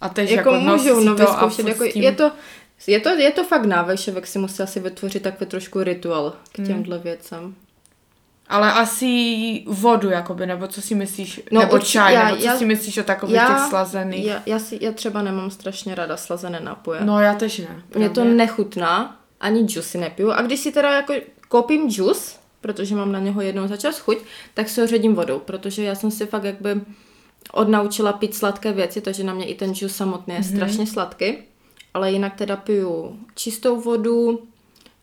a teď jako, jako, můžou no, to a jako, je, to, je, to, je to fakt návyk, člověk si musí asi vytvořit takový trošku rituál k Hmm. těmhle věcem. Ale asi vodu, jakoby, nebo co si myslíš, No, nebo určitě, čaj, já- nebo co já- si myslíš o takových těch slazených? Já, já, si, já třeba nemám strašně ráda slazené nápoje. No já tež ne. Mně to právě. nechutná, ani džus si nepiju. A když si teda jako koupím džus, protože mám na něho jednou za čas chuť, tak si ho ředím vodou, protože já jsem si fakt jakby odnaučila pít sladké věci, takže na mě i ten džus samotný je mm-hmm. strašně sladký. Ale jinak teda piju čistou vodu,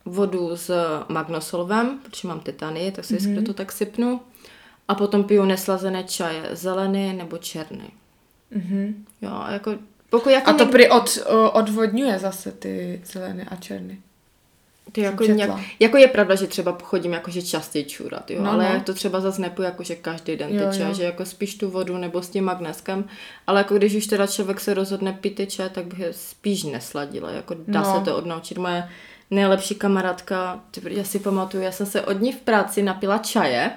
vodu s magnosolvem, protože mám tetany, tak si mm-hmm. to tak sypnu. A potom piju neslazené čaje, zelený nebo černý. Mhm. Jo, a jako pokud jako A to někdo- prý od, odvodňuje zase ty zelené a černé. Ty jako, nějak, jako je pravda, že třeba chodím jakože častěji čůrat, jo, No, ale no. to třeba zase nepiju jakože každý den Jo, ty čaj, že jako spíš tu vodu nebo s tím magneskem, ale jako když už teda člověk se rozhodne pít ty čaj, tak bych je spíš nesladila, jako dá No. se to odnaučit. Moje nejlepší kamarádka, já si pamatuju, já jsem se od ní v práci napila čaje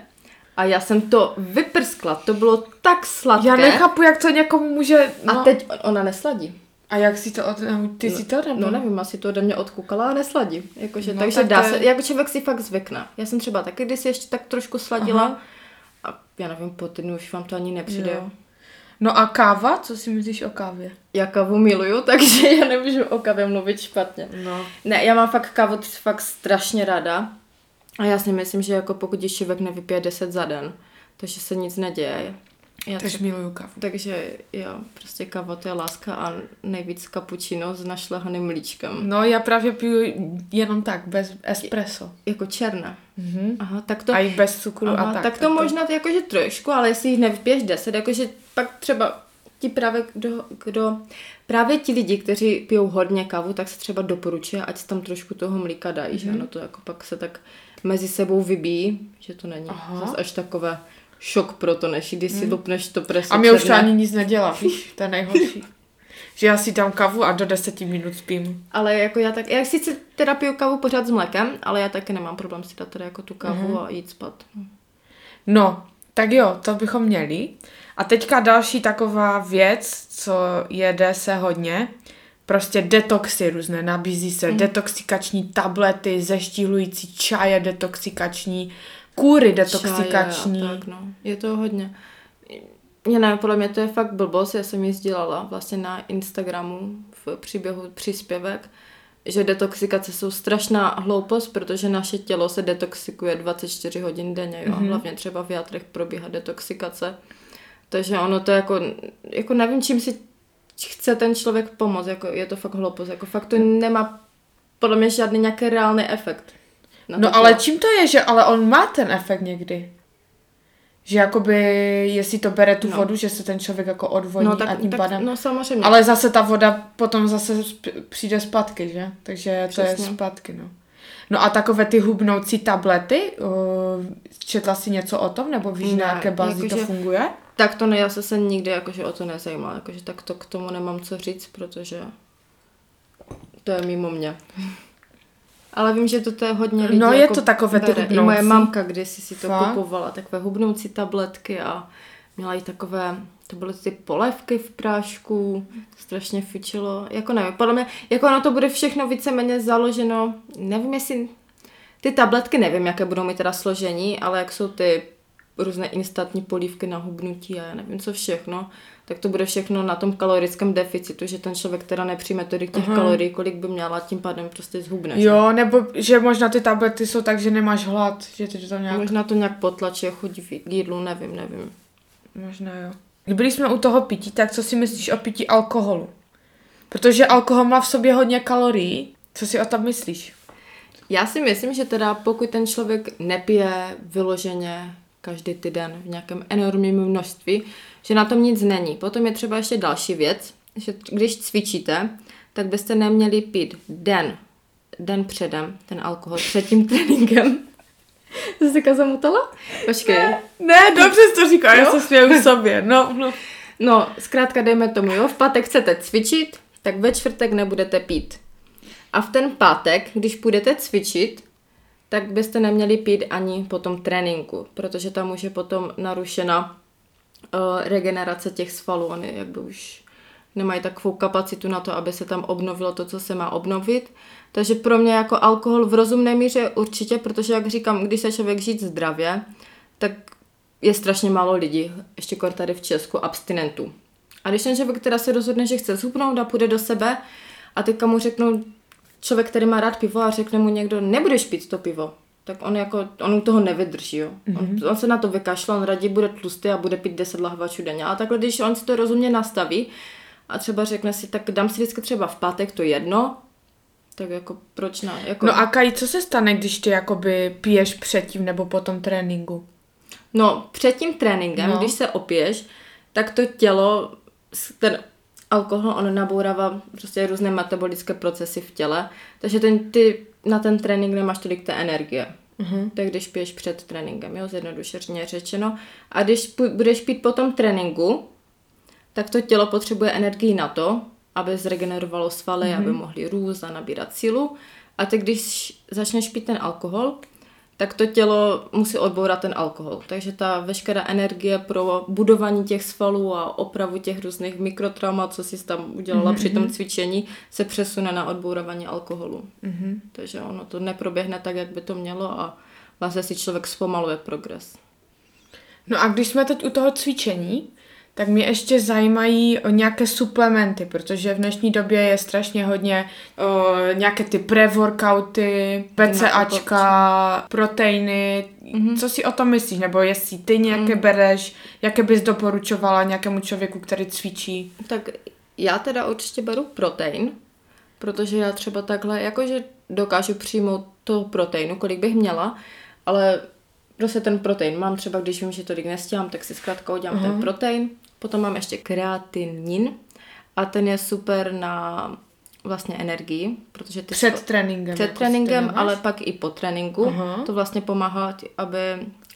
a já jsem to vyprskla, to bylo tak sladké. Já nechápu, jak to někomu může... A No. teď ona nesladí. A jak si to od... Ty si to nebo? No nevím, asi to ode mě odkukala a nesladí. Jakože, No, no, takže tak dá to se, jako člověk si fakt zvykne. Já jsem třeba taky kdysi ještě tak trošku sladila Aha. a já nevím, po týdnu už vám to ani nepřijde. Jo. No a káva? Co si myslíš o kávě? Já kávu miluju, takže já nemůžu o kávě mluvit špatně. No. Ne, já mám fakt kávu fakt strašně ráda. A já si myslím, že jako pokud člověk nevypije 10 za den, takže se nic neděje. Já Tež třeba- miluju kávu. takže jo, prostě káva to je láska a nejvíc kapučino s našlehaným mlíčkem. No já právě piju jenom tak, bez espresso. Jako černé. Mhm. Aha, tak to... A i bez cukru Aha, a tak. tak to možná ty jakože trošku, ale jestli jich nevypiješ 10, jakože pak třeba ti právě, kdo, kdo, právě ti lidi, kteří pijou hodně kávu, tak se třeba doporučuje, ať tam trošku toho mlíka dají, mm-hmm. že no to jako pak se tak mezi sebou vybíjí, že to není Aha. až takové šok pro to, než když si lupneš to preso A mě už to ani nic nedělá, víš, to je nejhorší. že já si dám kávu a do deseti minut spím. Ale jako já tak, já sice teda piju kávu pořád s mlékem, ale já taky nemám problém si dát teda jako tu kávu Mhm. mm-hmm. a jít spát. No, tak jo, to bychom měli. A teďka další taková věc, co jede se hodně, prostě detoxy různé, nabízí se mm. detoxikační tablety, zeštíhlující čaje detoxikační, kůry detoxikační. Čaje tak, no. Je to hodně. Já nevím, podle mě to je fakt blbost, já jsem ji sdílela vlastně na Instagramu v příběhu příspěvek, že detoxikace jsou strašná hloupost, protože naše tělo se detoxikuje 24 hodin denně, jo. Mm-hmm. Hlavně třeba v játrech probíhá detoxikace. Takže ono to jako, jako nevím, čím si chce ten člověk pomoct, jako je to fakt hloupost, jako fakt to nemá podle mě žádný nějaký reálný efekt. to No ale čím to je, že ale on má ten efekt někdy? Že jakoby, jestli to bere tu No. vodu, že se ten člověk jako odvodní no, tak, a tím tak, pádem... no samozřejmě. Ale zase ta voda potom zase přijde zpátky, že? Takže to je Přesně. zpátky, no. No a takové ty hubnoucí tablety, uh, četla jsi něco o tom, nebo víš, Ne, na jaké bázi to jakože- funguje? Tak to ne, já se se nikdy jakože o to nezajímala, jakože tak to k tomu nemám co říct, protože to je mimo mě. Ale vím, že to je hodně lidí No, je jako to takové ty bere. I moje hubnoucí. mamka kdysi si to Fakt? kupovala, takové hubnoucí tabletky a měla i takové, to byly ty polévky v prášku, strašně fičilo, jako nevím, podle mě, jako ono to bude všechno víceméně založeno, nevím jestli, ty tabletky nevím, jaké budou mít teda složení, ale jak jsou ty různé instantní polívky na hubnutí a já nevím co všechno, tak to bude všechno na tom kalorickém deficitu, že ten člověk teda nepřijme tolik těch Aha. kalorií, kolik by měla, tím pádem prostě zhubne. Jo, nebo že možná ty tablety jsou tak, že nemáš hlad, že ty to nějak... Možná to nějak potlačí a chodí k jídlu, nevím, nevím. Možná jo. Byli jsme u toho pití, tak co si myslíš o pití alkoholu? Protože alkohol má v sobě hodně kalorií. Co si o tom myslíš? Já si myslím, že teda pokud ten člověk nepije vyloženě každý týden v nějakém enormním množství, že na tom nic není. Potom je třeba ještě další věc, že když cvičíte, tak byste neměli pít den, den předem, ten alkohol, před tím tréninkem. Jsi se zamutala? Počkej. Ne, ne dobře jsi to říká, já se směju sobě. No, no. No, zkrátka dejme tomu, jo, v pátek chcete cvičit, tak ve čtvrtek nebudete pít. A v ten pátek, když půjdete cvičit, tak byste neměli pít ani po tom tréninku, protože tam už je potom narušena uh, regenerace těch svalů. Oni jakby už nemají takovou kapacitu na to, aby se tam obnovilo to, co se má obnovit. Takže pro mě jako alkohol v rozumné míře určitě, protože jak říkám, když se člověk žít zdravě, tak je strašně málo lidí, ještě kor tady v Česku, abstinentů. A když ten člověk teda se rozhodne, že chce zhubnout a půjde do sebe a teďka mu řeknou člověk, který má rád pivo a řekne mu někdo, nebudeš pít to pivo, tak on jako, on u toho nevydrží, jo. Mm-hmm. On, Mhm. on, se na to vykašle, on raději bude tlustý a bude pít 10 lahvačů denně. A takhle, když on si to rozumně nastaví a třeba řekne si, tak dám si vždycky třeba v pátek to jedno, tak jako proč ne? Jako, no a Kaj, co se stane, když ty jakoby piješ předtím nebo po tom tréninku? No, před tím tréninkem, No. když se opiješ, tak to tělo, ten alkohol, on nabourává prostě různé metabolické procesy v těle, takže ten, ty na ten trénink nemáš tolik té energie. Uh-huh. Tak když piješ před tréninkem, jo, zjednodušeně řečeno. A když budeš pít po tom tréninku, tak to tělo potřebuje energii na to, aby zregenerovalo svaly, mm-hmm. aby mohly růst a nabírat sílu. A ty, když začneš pít ten alkohol, tak to tělo musí odbourat ten alkohol. Takže ta veškerá energie pro budování těch svalů a opravu těch různých mikrotraumat, co jsi tam udělala mm-hmm. při tom cvičení, se přesune na odbouravání alkoholu. Mm-hmm. Takže ono to neproběhne tak, jak by to mělo a vlastně si člověk zpomaluje progres. No a když jsme teď u toho cvičení, tak mě ještě zajímají o nějaké suplementy, protože v dnešní době je strašně hodně o, nějaké ty pre-workouty, BCAčka, proteiny. Mm-hmm. Co si o tom myslíš? Nebo jestli ty nějaké mm. bereš, jaké bys doporučovala nějakému člověku, který cvičí? Tak já teda určitě beru protein, protože já třeba takhle, jakože dokážu přijmout toho proteinu, kolik bych měla, ale prostě ten protein mám třeba, když vím, že tolik nestíhám, tak si zkrátka udělám uh-huh. ten protein. Potom mám ještě kreatinin a ten je super na vlastně energii, protože ty Před tréninkem. před jako tréninkem, ale pak i po tréninku. Aha. To vlastně pomáhá, aby,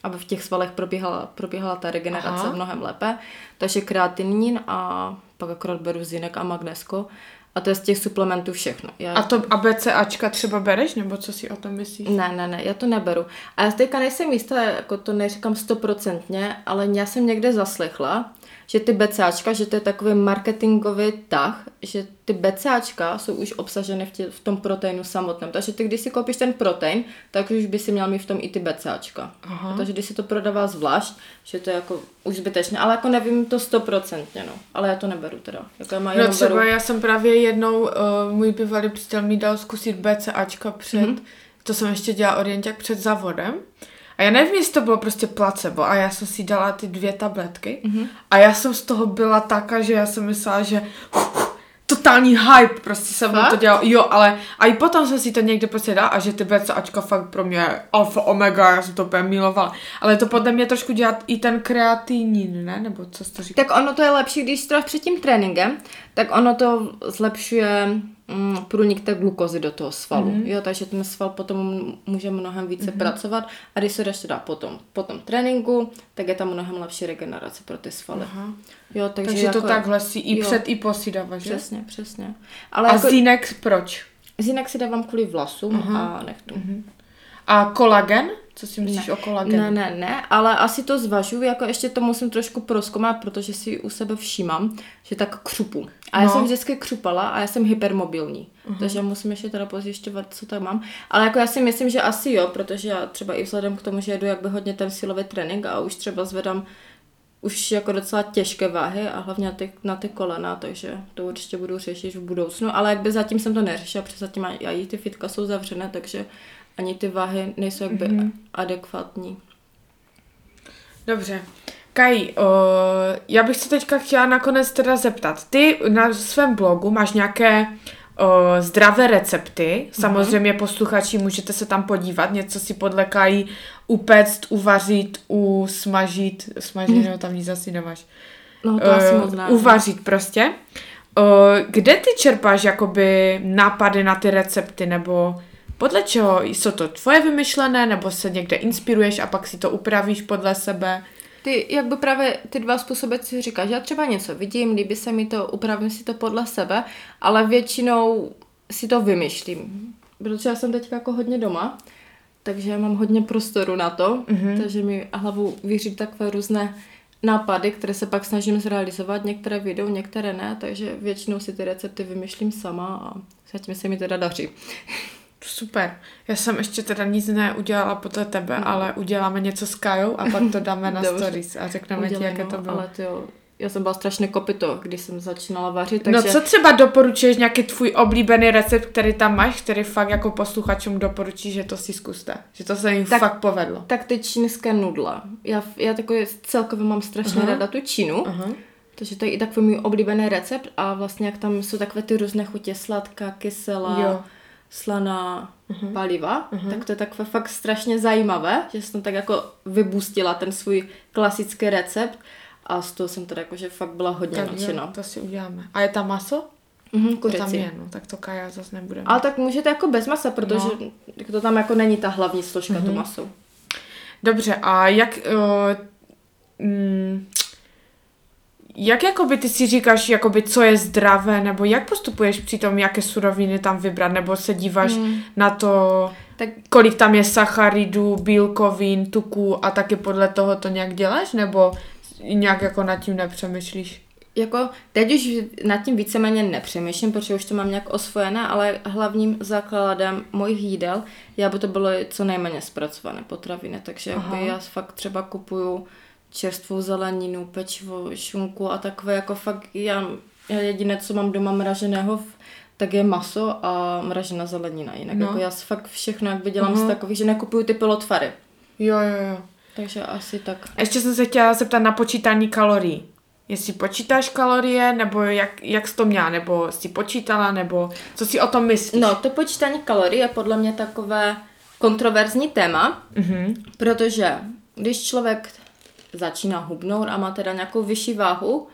aby v těch svalech probíhala, probíhala ta regenerace Aha. mnohem lépe. Takže kreatinin a pak akorát beru zinek a magnesko. A to je z těch suplementů všechno. Já... A to a BCAčka třeba bereš, nebo co si o tom myslíš? Ne, ne, ne, já to neberu. A já teďka nejsem jistá, jako to neříkám stoprocentně, ale já jsem někde zaslechla, že ty BCAčka, že to je takový marketingový tah, že ty BCAčka jsou už obsaženy v, tě, v tom proteinu samotném. Takže ty, když si koupíš ten protein, tak už by si měl mít v tom i ty BCAčka. Aha. Takže když si to prodává zvlášť, že to je jako už zbytečné, ale jako nevím to stoprocentně, no. Ale já to neberu teda. Jako já má, No třeba beru. já jsem právě jednou, uh, můj bývalý přítel mi dal zkusit BCAčka před, Mhm. mm-hmm. to jsem ještě dělala orienták před závodem. A já nevím, jestli to bylo prostě placebo a já jsem si dala ty dvě tabletky Mhm. mm-hmm. a já jsem z toho byla taká, že já jsem myslela, že totální hype, prostě jsem Fakt? to dělala, jo, ale a i potom jsem si to někde prostě dala a že ty BCAčka fakt pro mě alfa omega, já jsem to úplně milovala. Ale to podle mě trošku dělat i ten kreatinin, ne? Nebo co to říkal? Tak ono to je lepší, když jsi před tím tréninkem, tak ono to zlepšuje mm, průnik té glukozy do toho svalu. Mm-hmm. Jo, takže ten sval potom může mnohem více mm-hmm. pracovat a když se dáš teda potom, po tom tréninku, tak je tam mnohem lepší regenerace pro ty svaly. Aha. Jo, takže, Takže jako, to takhle si i jo. před, i po si dáváš, že? Přesně, přesně. Ale A jako, zinek proč? zinek si dávám kvůli vlasům a nechtům. Mm-hmm. A kolagen? Co si myslíš Ne. o kolagenu? Ne, ne, ne, ale asi to zvažuji, jako ještě to musím trošku proskoumat, protože si u sebe všímám, že tak křupu. A já No. jsem vždycky křupala a já jsem hypermobilní, uh-huh. takže musím ještě teda pozjišťovat, co tam mám. Ale jako já si myslím, že asi jo, protože já třeba i vzhledem k tomu, že jedu jakby hodně ten silový trénink a už třeba zvedám už jako docela těžké váhy a hlavně na ty, na ty kolena, takže to určitě budu řešit v budoucnu, ale jakby zatím jsem to neřešila, protože zatím i ty fitka jsou zavřené, takže ani ty váhy nejsou jakby mm-hmm. adekvátní. Dobře. Kaj, o, já bych se teďka chtěla nakonec teda zeptat. Ty na svém blogu máš nějaké o, zdravé recepty. Samozřejmě posluchači můžete se tam podívat, něco si podle Kají upéct, uvařit, usmažit. Smažit, no, tam nic asi nemáš. No to asi moc ne. Uvařit prostě. O, kde ty čerpáš jakoby nápady na ty recepty, nebo podle čeho? Jsou to tvoje vymyšlené, nebo se někde inspiruješ a pak si to upravíš podle sebe? Ty, jakby právě ty dva způsoby, co říkáš, já třeba něco vidím, líbí se mi to, upravím si to podle sebe, ale většinou si to vymýšlím. Protože já jsem teď jako hodně doma, takže já mám hodně prostoru na to, mm-hmm. takže mi hlavu víří takové různé nápady, které se pak snažím zrealizovat, některé vyjdou, některé ne, takže většinou si ty recepty vymýšlím sama a zatím se mi teda daří. Super. Já jsem ještě teda nic neudělala podle tebe, no. ale uděláme něco s Kajou a pak to dáme na stories a řekneme ti, Udělej, jaké no, to bylo. Ale ty jo, já jsem byla strašně kopito, když jsem začínala vařit, takže... No co třeba doporučuješ nějaký tvůj oblíbený recept, který tam máš, který fakt jako posluchačům doporučíš, že to si zkuste, že to se jim Tak- fakt povedlo. Tak ty čínské nudle. Já, já takový celkově mám strašně Aha. ráda tu Čínu, Aha. takže to je i takový můj oblíbený recept a vlastně jak tam jsou takové ty různé chutě, sladká, kyselá, Jo. Slaná, paliva, tak to je takové fakt strašně zajímavé, že jsem tak jako vybustila ten svůj klasický recept a z toho jsem teda jakože fakt byla hodně Tak nadšená. to si uděláme. A je tam maso? Mhm, To tam kuřecí. je, no, tak to Kaja zase nebude. Ale tak můžete jako bez masa, protože No. to tam jako není ta hlavní složka, to maso. Dobře, a jak... Uh, mm, jak jakoby ty si říkáš, jakoby, co je zdravé, nebo jak postupuješ při tom, jaké suroviny tam vybrat, nebo se díváš Hmm. na to, Tak kolik tam je sacharidů, bílkovin, tuků a taky podle toho to nějak děláš, nebo nějak jako nad tím nepřemýšlíš? Jako teď už nad tím víceméně nepřemýšlím, protože už to mám nějak osvojené, ale hlavním základem mojich jídel je, aby to bylo co nejméně zpracované potraviny. Takže Aha. já fakt třeba kupuju čerstvou zeleninu, pečivo, šunku a takové jako fakt já, já jediné, co mám doma mraženého, tak je maso a mražená zelenina. Jinak No. jako já si fakt všechno jak dělám Aha. z takových, že nekupuju ty pilotvary. Jo, jo, jo. Takže asi tak. Ještě jsem se chtěla zeptat na počítání kalorií. Jestli počítáš kalorie, nebo jak, jak jsi to měla, nebo jsi počítala, nebo co si o tom myslíš? No, to počítání kalorií je podle mě takové kontroverzní téma, Mhm. protože když člověk začíná hubnout a má teda nějakou vyšší váhu,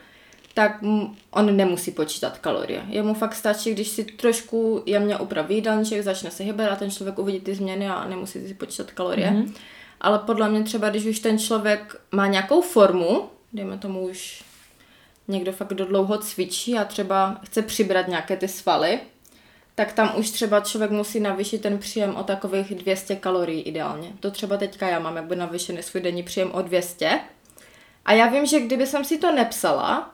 tak on nemusí počítat kalorie. Jemu fakt stačí, když si trošku jemně upraví jídelníček, začne se hýbat a ten člověk uvidí ty změny a nemusí si počítat kalorie. Mm-hmm. Ale podle mě třeba, když už ten člověk má nějakou formu, dejme tomu už někdo fakt do dlouho cvičí a třeba chce přibrat nějaké ty svaly, tak tam už třeba člověk musí navýšit ten příjem o takových 200 kalorií ideálně. To třeba teďka já mám jakby navýšený svůj denní příjem o 200. A já vím, že kdyby jsem si to nepsala,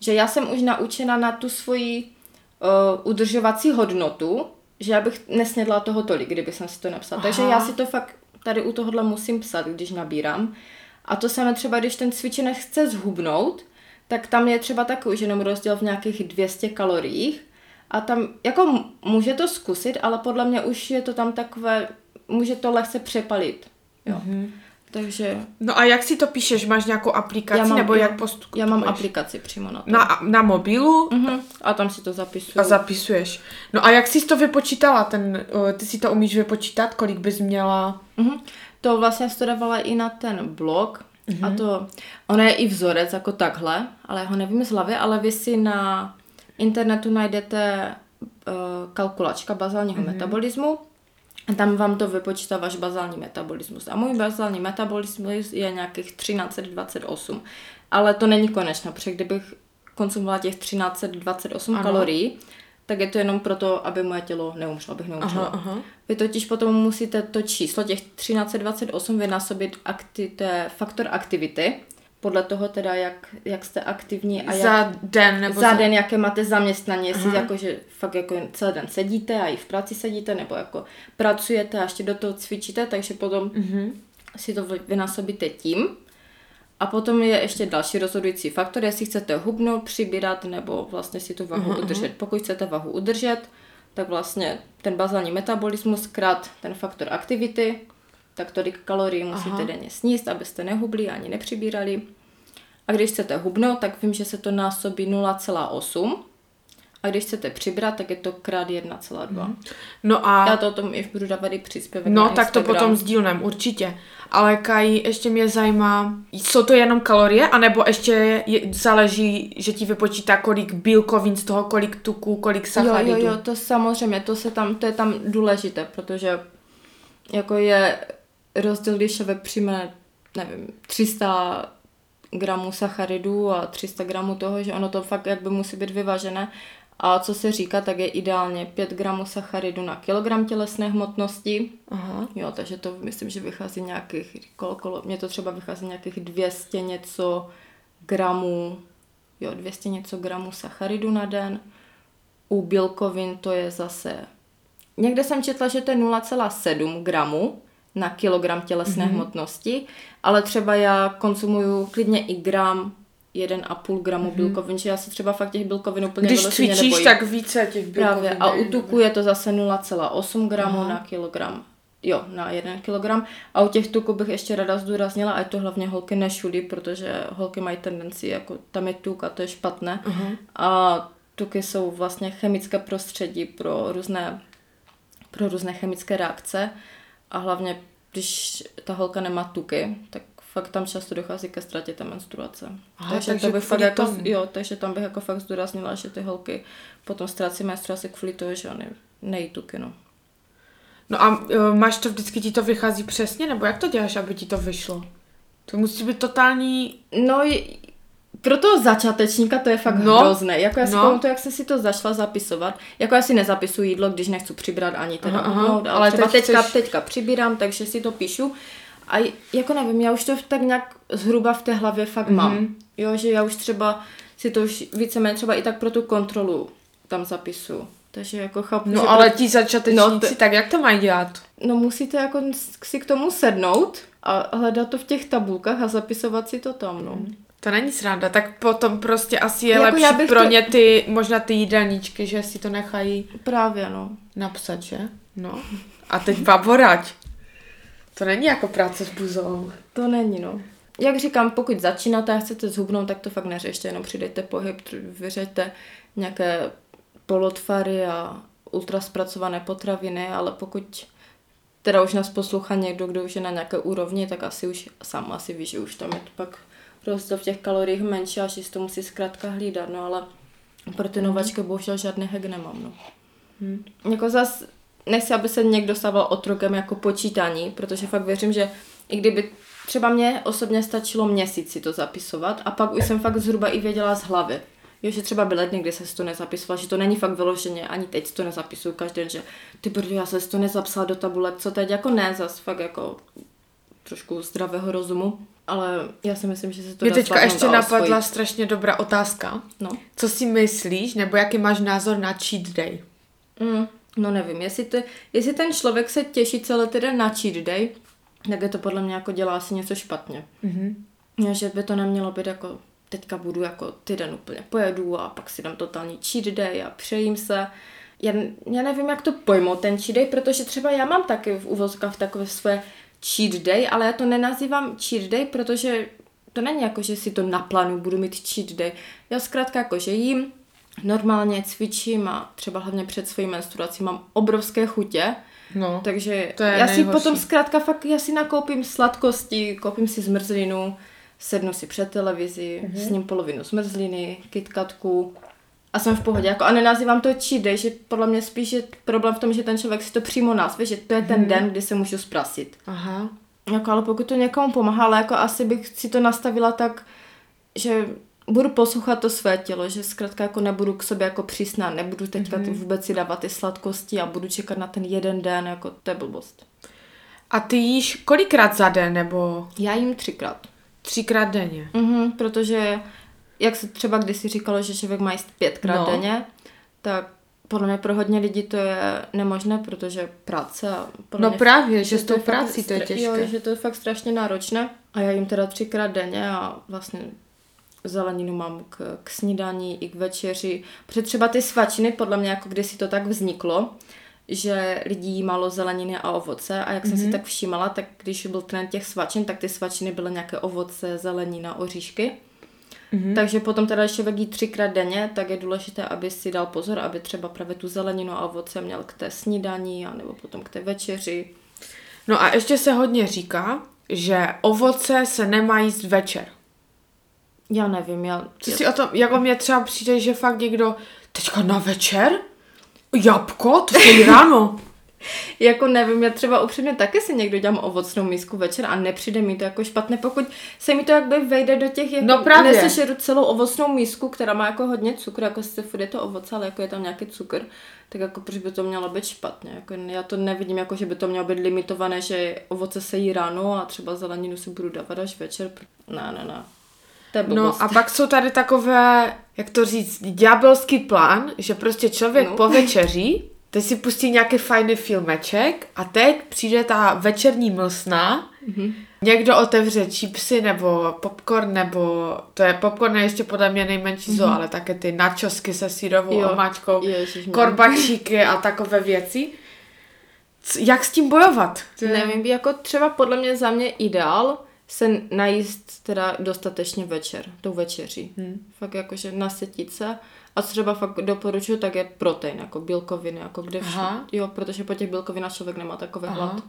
že já jsem už naučena na tu svoji uh, udržovací hodnotu, že já bych nesnědla toho tolik, kdyby jsem si to nepsala. Takže Aha. já si to fakt tady u tohohle musím psat, když nabírám. A to samé třeba, když ten cvičenec chce zhubnout, tak tam je třeba takový už jenom rozdíl v nějakých 200 kaloriích. A tam, jako může to zkusit, ale podle mě už je to tam takové, může to lehce přepalit. Jo. Mm-hmm. Takže No a jak si to píšeš? Máš nějakou aplikaci, Já mám- nebo jak postupuješ? já mám aplikaci přímo na to. Na, na mobilu Mhm. A tam si to zapisuju. a zapisuješ. No a jak jsi to vypočítala? Ten, o, ty si to umíš vypočítat, kolik bys měla? Mhm. To vlastně studovala i na ten blog. Mm-hmm. A to, ono je i vzorec jako takhle, ale já ho nevím z hlavy, ale vy si na internetu najdete uh, kalkulačka bazálního mm-hmm. metabolismu a tam vám to vypočítá váš bazální metabolismus. A můj bazální metabolismus je nějakých 1328. Ale to není konečné, protože kdybych konzumovala těch 1328 Ano. kalorií, tak je to jenom proto, aby moje tělo neumřelo, abych neumřela. Aha, aha. Vy totiž potom musíte to číslo těch 1328 vynásobit akti, to je faktor aktivity, podle toho teda, jak, jak jste aktivní a jak, Za den, nebo za den, jaké máte zaměstnání, jestli Aha. jako, že fakt jako celý den sedíte a i v práci sedíte, nebo jako pracujete a ještě do toho cvičíte, takže potom Mhm. si to vy- vynásobíte tím. A potom je ještě další rozhodující faktor, jestli chcete hubnout, přibírat nebo vlastně si tu vahu Aha, udržet. Pokud chcete vahu udržet, tak vlastně ten bazální metabolismus krát ten faktor aktivity, tak tolik kalorií musíte Aha. denně sníst, abyste nehubli ani nepřibírali. A když chcete hubnout, tak vím, že se to násobí 0,8. A když chcete přibrat, tak je to krát 1,2. No a... Já to o tom i budu dávat i příspěvek No, tak to potom sdílnem, určitě. Ale Kaj, ještě mě zajímá, jsou to jenom kalorie, anebo ještě je, záleží, že ti vypočítá, kolik bílkovin z toho, kolik tuků, kolik Jo, sacharidů. jo, jo, to samozřejmě, to, se tam, to je tam důležité, protože jako je rozdíl, když člověk přijme, nevím, 300 gramů sacharidů a 300 gramů toho, že ono to fakt jakby musí být vyvažené. A co se říká, tak je ideálně 5 gramů sacharidu na kilogram tělesné hmotnosti. Aha. Jo, takže to myslím, že vychází nějakých, kolo, kolo, mně to třeba vychází nějakých 200 něco gramů, jo, 200 něco gramů sacharidu na den. U bílkovin to je zase, někde jsem četla, že to je 0,7 gramů na kilogram tělesné mm-hmm. hmotnosti, ale třeba já konzumuju klidně i gram, 1,5 gramu mm-hmm. bílkovin, že já se třeba fakt těch bílkovin úplně Když cvičíš, nebojím. tak více těch bílkovin. Právě. A u tuku je to zase 0,8 gramů na kilogram. Jo, na 1 kilogram. A u těch tuků bych ještě rada zdůraznila, ať to hlavně holky nešulí, protože holky mají tendenci, jako tam je tuk a to je špatné. Aha. A tuky jsou vlastně chemické prostředí pro různé, pro různé chemické reakce. A hlavně, když ta holka nemá tuky, tak fakt tam často dochází ke ztratě té menstruace. Aha, takže, takže to bych fakt jako, jo, takže tam bych jako fakt zdůraznila, že ty holky potom ztrácí menstruaci kvůli toho, že oni nejí tuky, no. No a uh, máš to vždycky, ti to vychází přesně, nebo jak to děláš, aby ti to vyšlo? To musí být totální... No, pro toho začátečníka to je fakt No, hrozné. Jako já si no. pamatuju, jak jsem si to zašla zapisovat. Jako já si nezapisuju jídlo, když nechci přibrat ani teda Aha, aha, ale, ale třeba teď teďka, chceš- teďka přibírám, takže si to píšu. A jako nevím, já už to tak nějak zhruba v té hlavě fakt mm-hmm. mám. Jo, že já už třeba si to už víceméně třeba i tak pro tu kontrolu tam zapisu. Takže jako chápu, že No ale pro... ti začátečníci, No, to- tak jak to mají dělat? no musíte jako si k tomu sednout a hledat to v těch tabulkách a zapisovat si to tam, no. To není sranda, tak potom prostě asi je Jako lepší pro to- ně ty, možná ty jídelníčky, že si to nechají Právě, no. napsat, že? No. A teď baborať. To není jako práce s buzou. To není, no. Jak říkám, pokud začínáte a chcete zhubnout, tak to fakt neřešte, jenom přidejte pohyb, vyřeďte nějaké polotvary a ultraspracované potraviny, ale pokud teda už nás poslouchá někdo, kdo už je na nějaké úrovni, tak asi už sám asi ví, že už tam je to pak rozdíl v těch kaloriích menší a si to musí zkrátka hlídat, no ale pro ty novačky bohužel žádný hack nemám, no. Hm. Jako zas nechci, aby se někdo stával otrokem jako počítání, protože fakt věřím, že i kdyby třeba mě osobně stačilo měsíc si to zapisovat a pak už jsem fakt zhruba i věděla z hlavy. Jo, že třeba byly dny, kdy si to nezapisovala, že to není fakt vyloženě, ani teď to nezapisuju každý den, že ty brdo, já si to nezapsala do tabulek, co teď, jako ne, zas fakt jako trošku zdravého rozumu, ale já si myslím, že se to Mě teďka ještě napadla osvojit. strašně dobrá otázka. No. Co si myslíš, nebo jaký máš názor na cheat day? Mm, no nevím, jestli, ty, jestli ten člověk se těší celý týden na cheat day, tak je to podle mě jako dělá asi něco špatně. Mhm. Mm-hmm. Že by to nemělo být jako teďka budu jako týden úplně pojedu a pak si dám totální cheat day a přejím se. Já, já nevím, jak to pojmout ten cheat day, protože třeba já mám taky v uvozkách takové svoje cheat day, ale já to nenazývám cheat day, protože to není jako, že si to naplánuju, budu mít cheat day. Já zkrátka jako, že jím, normálně cvičím a třeba hlavně před svojí menstruací mám obrovské chutě, No. takže To je já si nejhorší. potom zkrátka fakt, já si nakoupím sladkosti, koupím si zmrzlinu, sednu si před televizi, Mhm. mm-hmm. s ním polovinu zmrzliny, kitkatku a jsem v pohodě. Jako, a nenazývám to cheat day, že podle mě spíš je problém v tom, že ten člověk si to přímo nazve, že to je ten den, kdy se můžu zprasit. Aha. Jako, ale pokud to někomu pomáhá, ale jako asi bych si to nastavila tak, že budu poslouchat to své tělo, že zkrátka jako nebudu k sobě jako přísná, nebudu teďka ty vůbec si dávat ty sladkosti a budu čekat na ten jeden den, jako to je blbost. A ty jíš kolikrát za den, nebo Já jim třikrát. třikrát denně? Mhm, protože jak se třeba kdysi říkalo, že člověk má jíst pětkrát No. denně, tak podle mě pro hodně lidí to je nemožné, protože práce podle No mě právě, že s tou prací to je těžké. Jo, že to je fakt strašně náročné. A já jim teda třikrát denně a vlastně zeleninu mám k, k snídaní i k večeři. Protože třeba ty svačiny, podle mě jako kdysi to tak vzniklo, že lidi jí málo zeleniny a ovoce a jak jsem Mhm. si tak všímala, tak když byl trend těch svačin, tak ty svačiny byly nějaké ovoce, zelenina, oříšky. Mm-hmm. Takže potom teda, když člověk jí třikrát denně, tak je důležité, aby si dal pozor, aby třeba právě tu zeleninu a ovoce měl k té snídaní, nebo potom k té večeři. No a ještě se hodně říká, že ovoce se nemá jíst večer. Já nevím, já... Co si o tom, jako mě třeba přijde, že fakt někdo, teďka na večer? Jabko? To je ráno. jako nevím, já třeba upřímně taky si někdo dělám ovocnou mísku večer a nepřijde mi to jako špatné, pokud se mi to jakby vejde do těch, jako no právě. neseš celou ovocnou mísku, která má jako hodně cukru, jako sice furt je to ovoce, ale jako je tam nějaký cukr, tak jako proč by to mělo být špatně, jako já to nevidím, jako že by to mělo být limitované, že ovoce se jí ráno a třeba zeleninu si budu dávat až večer, ne, ne, ne. No a pak jsou tady takové, jak to říct, ďábelský plán, že prostě člověk no. po večeří teď si pustí nějaký fajný filmeček a teď přijde ta večerní mlsna, mm-hmm. někdo otevře čipsy nebo popcorn, nebo to je popcorn je ještě podle mě nejmenší mm-hmm. zlo, ale také ty načosky se sírovou jo. omáčkou, korbačíky a takové věci. C- jak s tím bojovat? Nevím, jako třeba podle mě za mě ideál se najíst teda dostatečně večer, tou večeří. Hmm. Fakt jakože nasytit se a co třeba fakt doporučuji, tak je protein, jako bílkoviny, jako kde vše. Jo, protože po těch bílkovinách člověk nemá takový Aha. hlad.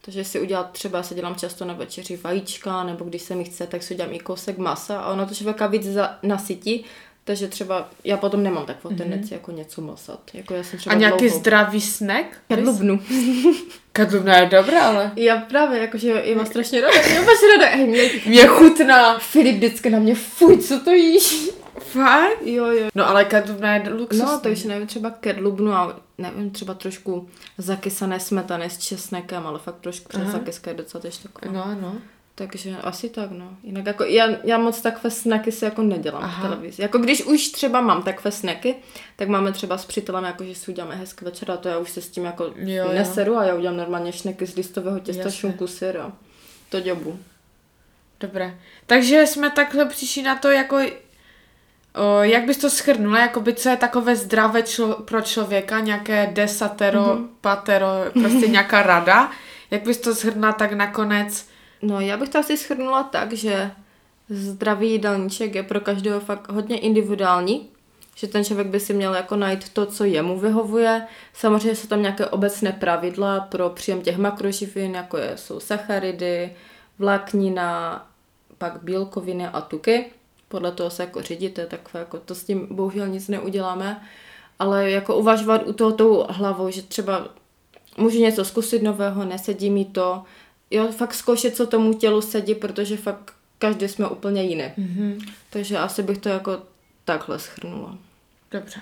Takže si udělat, třeba se dělám často na večeři vajíčka, nebo když se mi chce, tak si udělám i kousek masa a ono to člověka víc za, nasytí, takže třeba já potom nemám takovou mm-hmm. tendenci jako něco masat. Jako já jsem třeba a nějaký dlouho... zdravý snack? Kadlubnu. Kadlubna je dobrá, ale... Já právě, jakože je mám strašně ráda, já mám ráda. Mě, mě chutná. Filip vždycky na mě, fuj, co to jíš? Fakt? Jo, jo. No ale kadlubna je luxusní. No, takže nevím, třeba kadlubnu a nevím, třeba trošku zakysané smetany s česnekem, ale fakt trošku přes zakyska je docela tež taková. No, no. Takže asi tak, no. Jinak jako, já, já moc takové snacky si jako nedělám Aha. v televizi. Jako když už třeba mám takové snacky, tak máme třeba s přítelem, jako že si uděláme hezké večer a to já už se s tím jako jo, neseru jo. a já udělám normálně šneky z listového těsta, Jasne. šunku, syr a to děbu. Dobré. Takže jsme takhle přišli na to, jako O, jak bys to schrnula, jakoby co je takové zdravé člo- pro člověka, nějaké desatero, mm-hmm. patero, prostě nějaká rada, jak bys to schrnula tak nakonec? No já bych to asi schrnula tak, že zdravý jídelníček je pro každého fakt hodně individuální, že ten člověk by si měl jako najít to, co jemu vyhovuje. Samozřejmě jsou tam nějaké obecné pravidla pro příjem těch makroživin, jako je, jsou sacharidy, vláknina, pak bílkoviny a tuky podle toho se jako řídíte, tak jako to s tím bohužel nic neuděláme, ale jako uvažovat u toho tou hlavou, že třeba můžu něco zkusit nového, nesedí mi to, jo, fakt zkoušet, co tomu tělu sedí, protože fakt každý jsme úplně jiný. Mm-hmm. Takže asi bych to jako takhle schrnula. Dobře.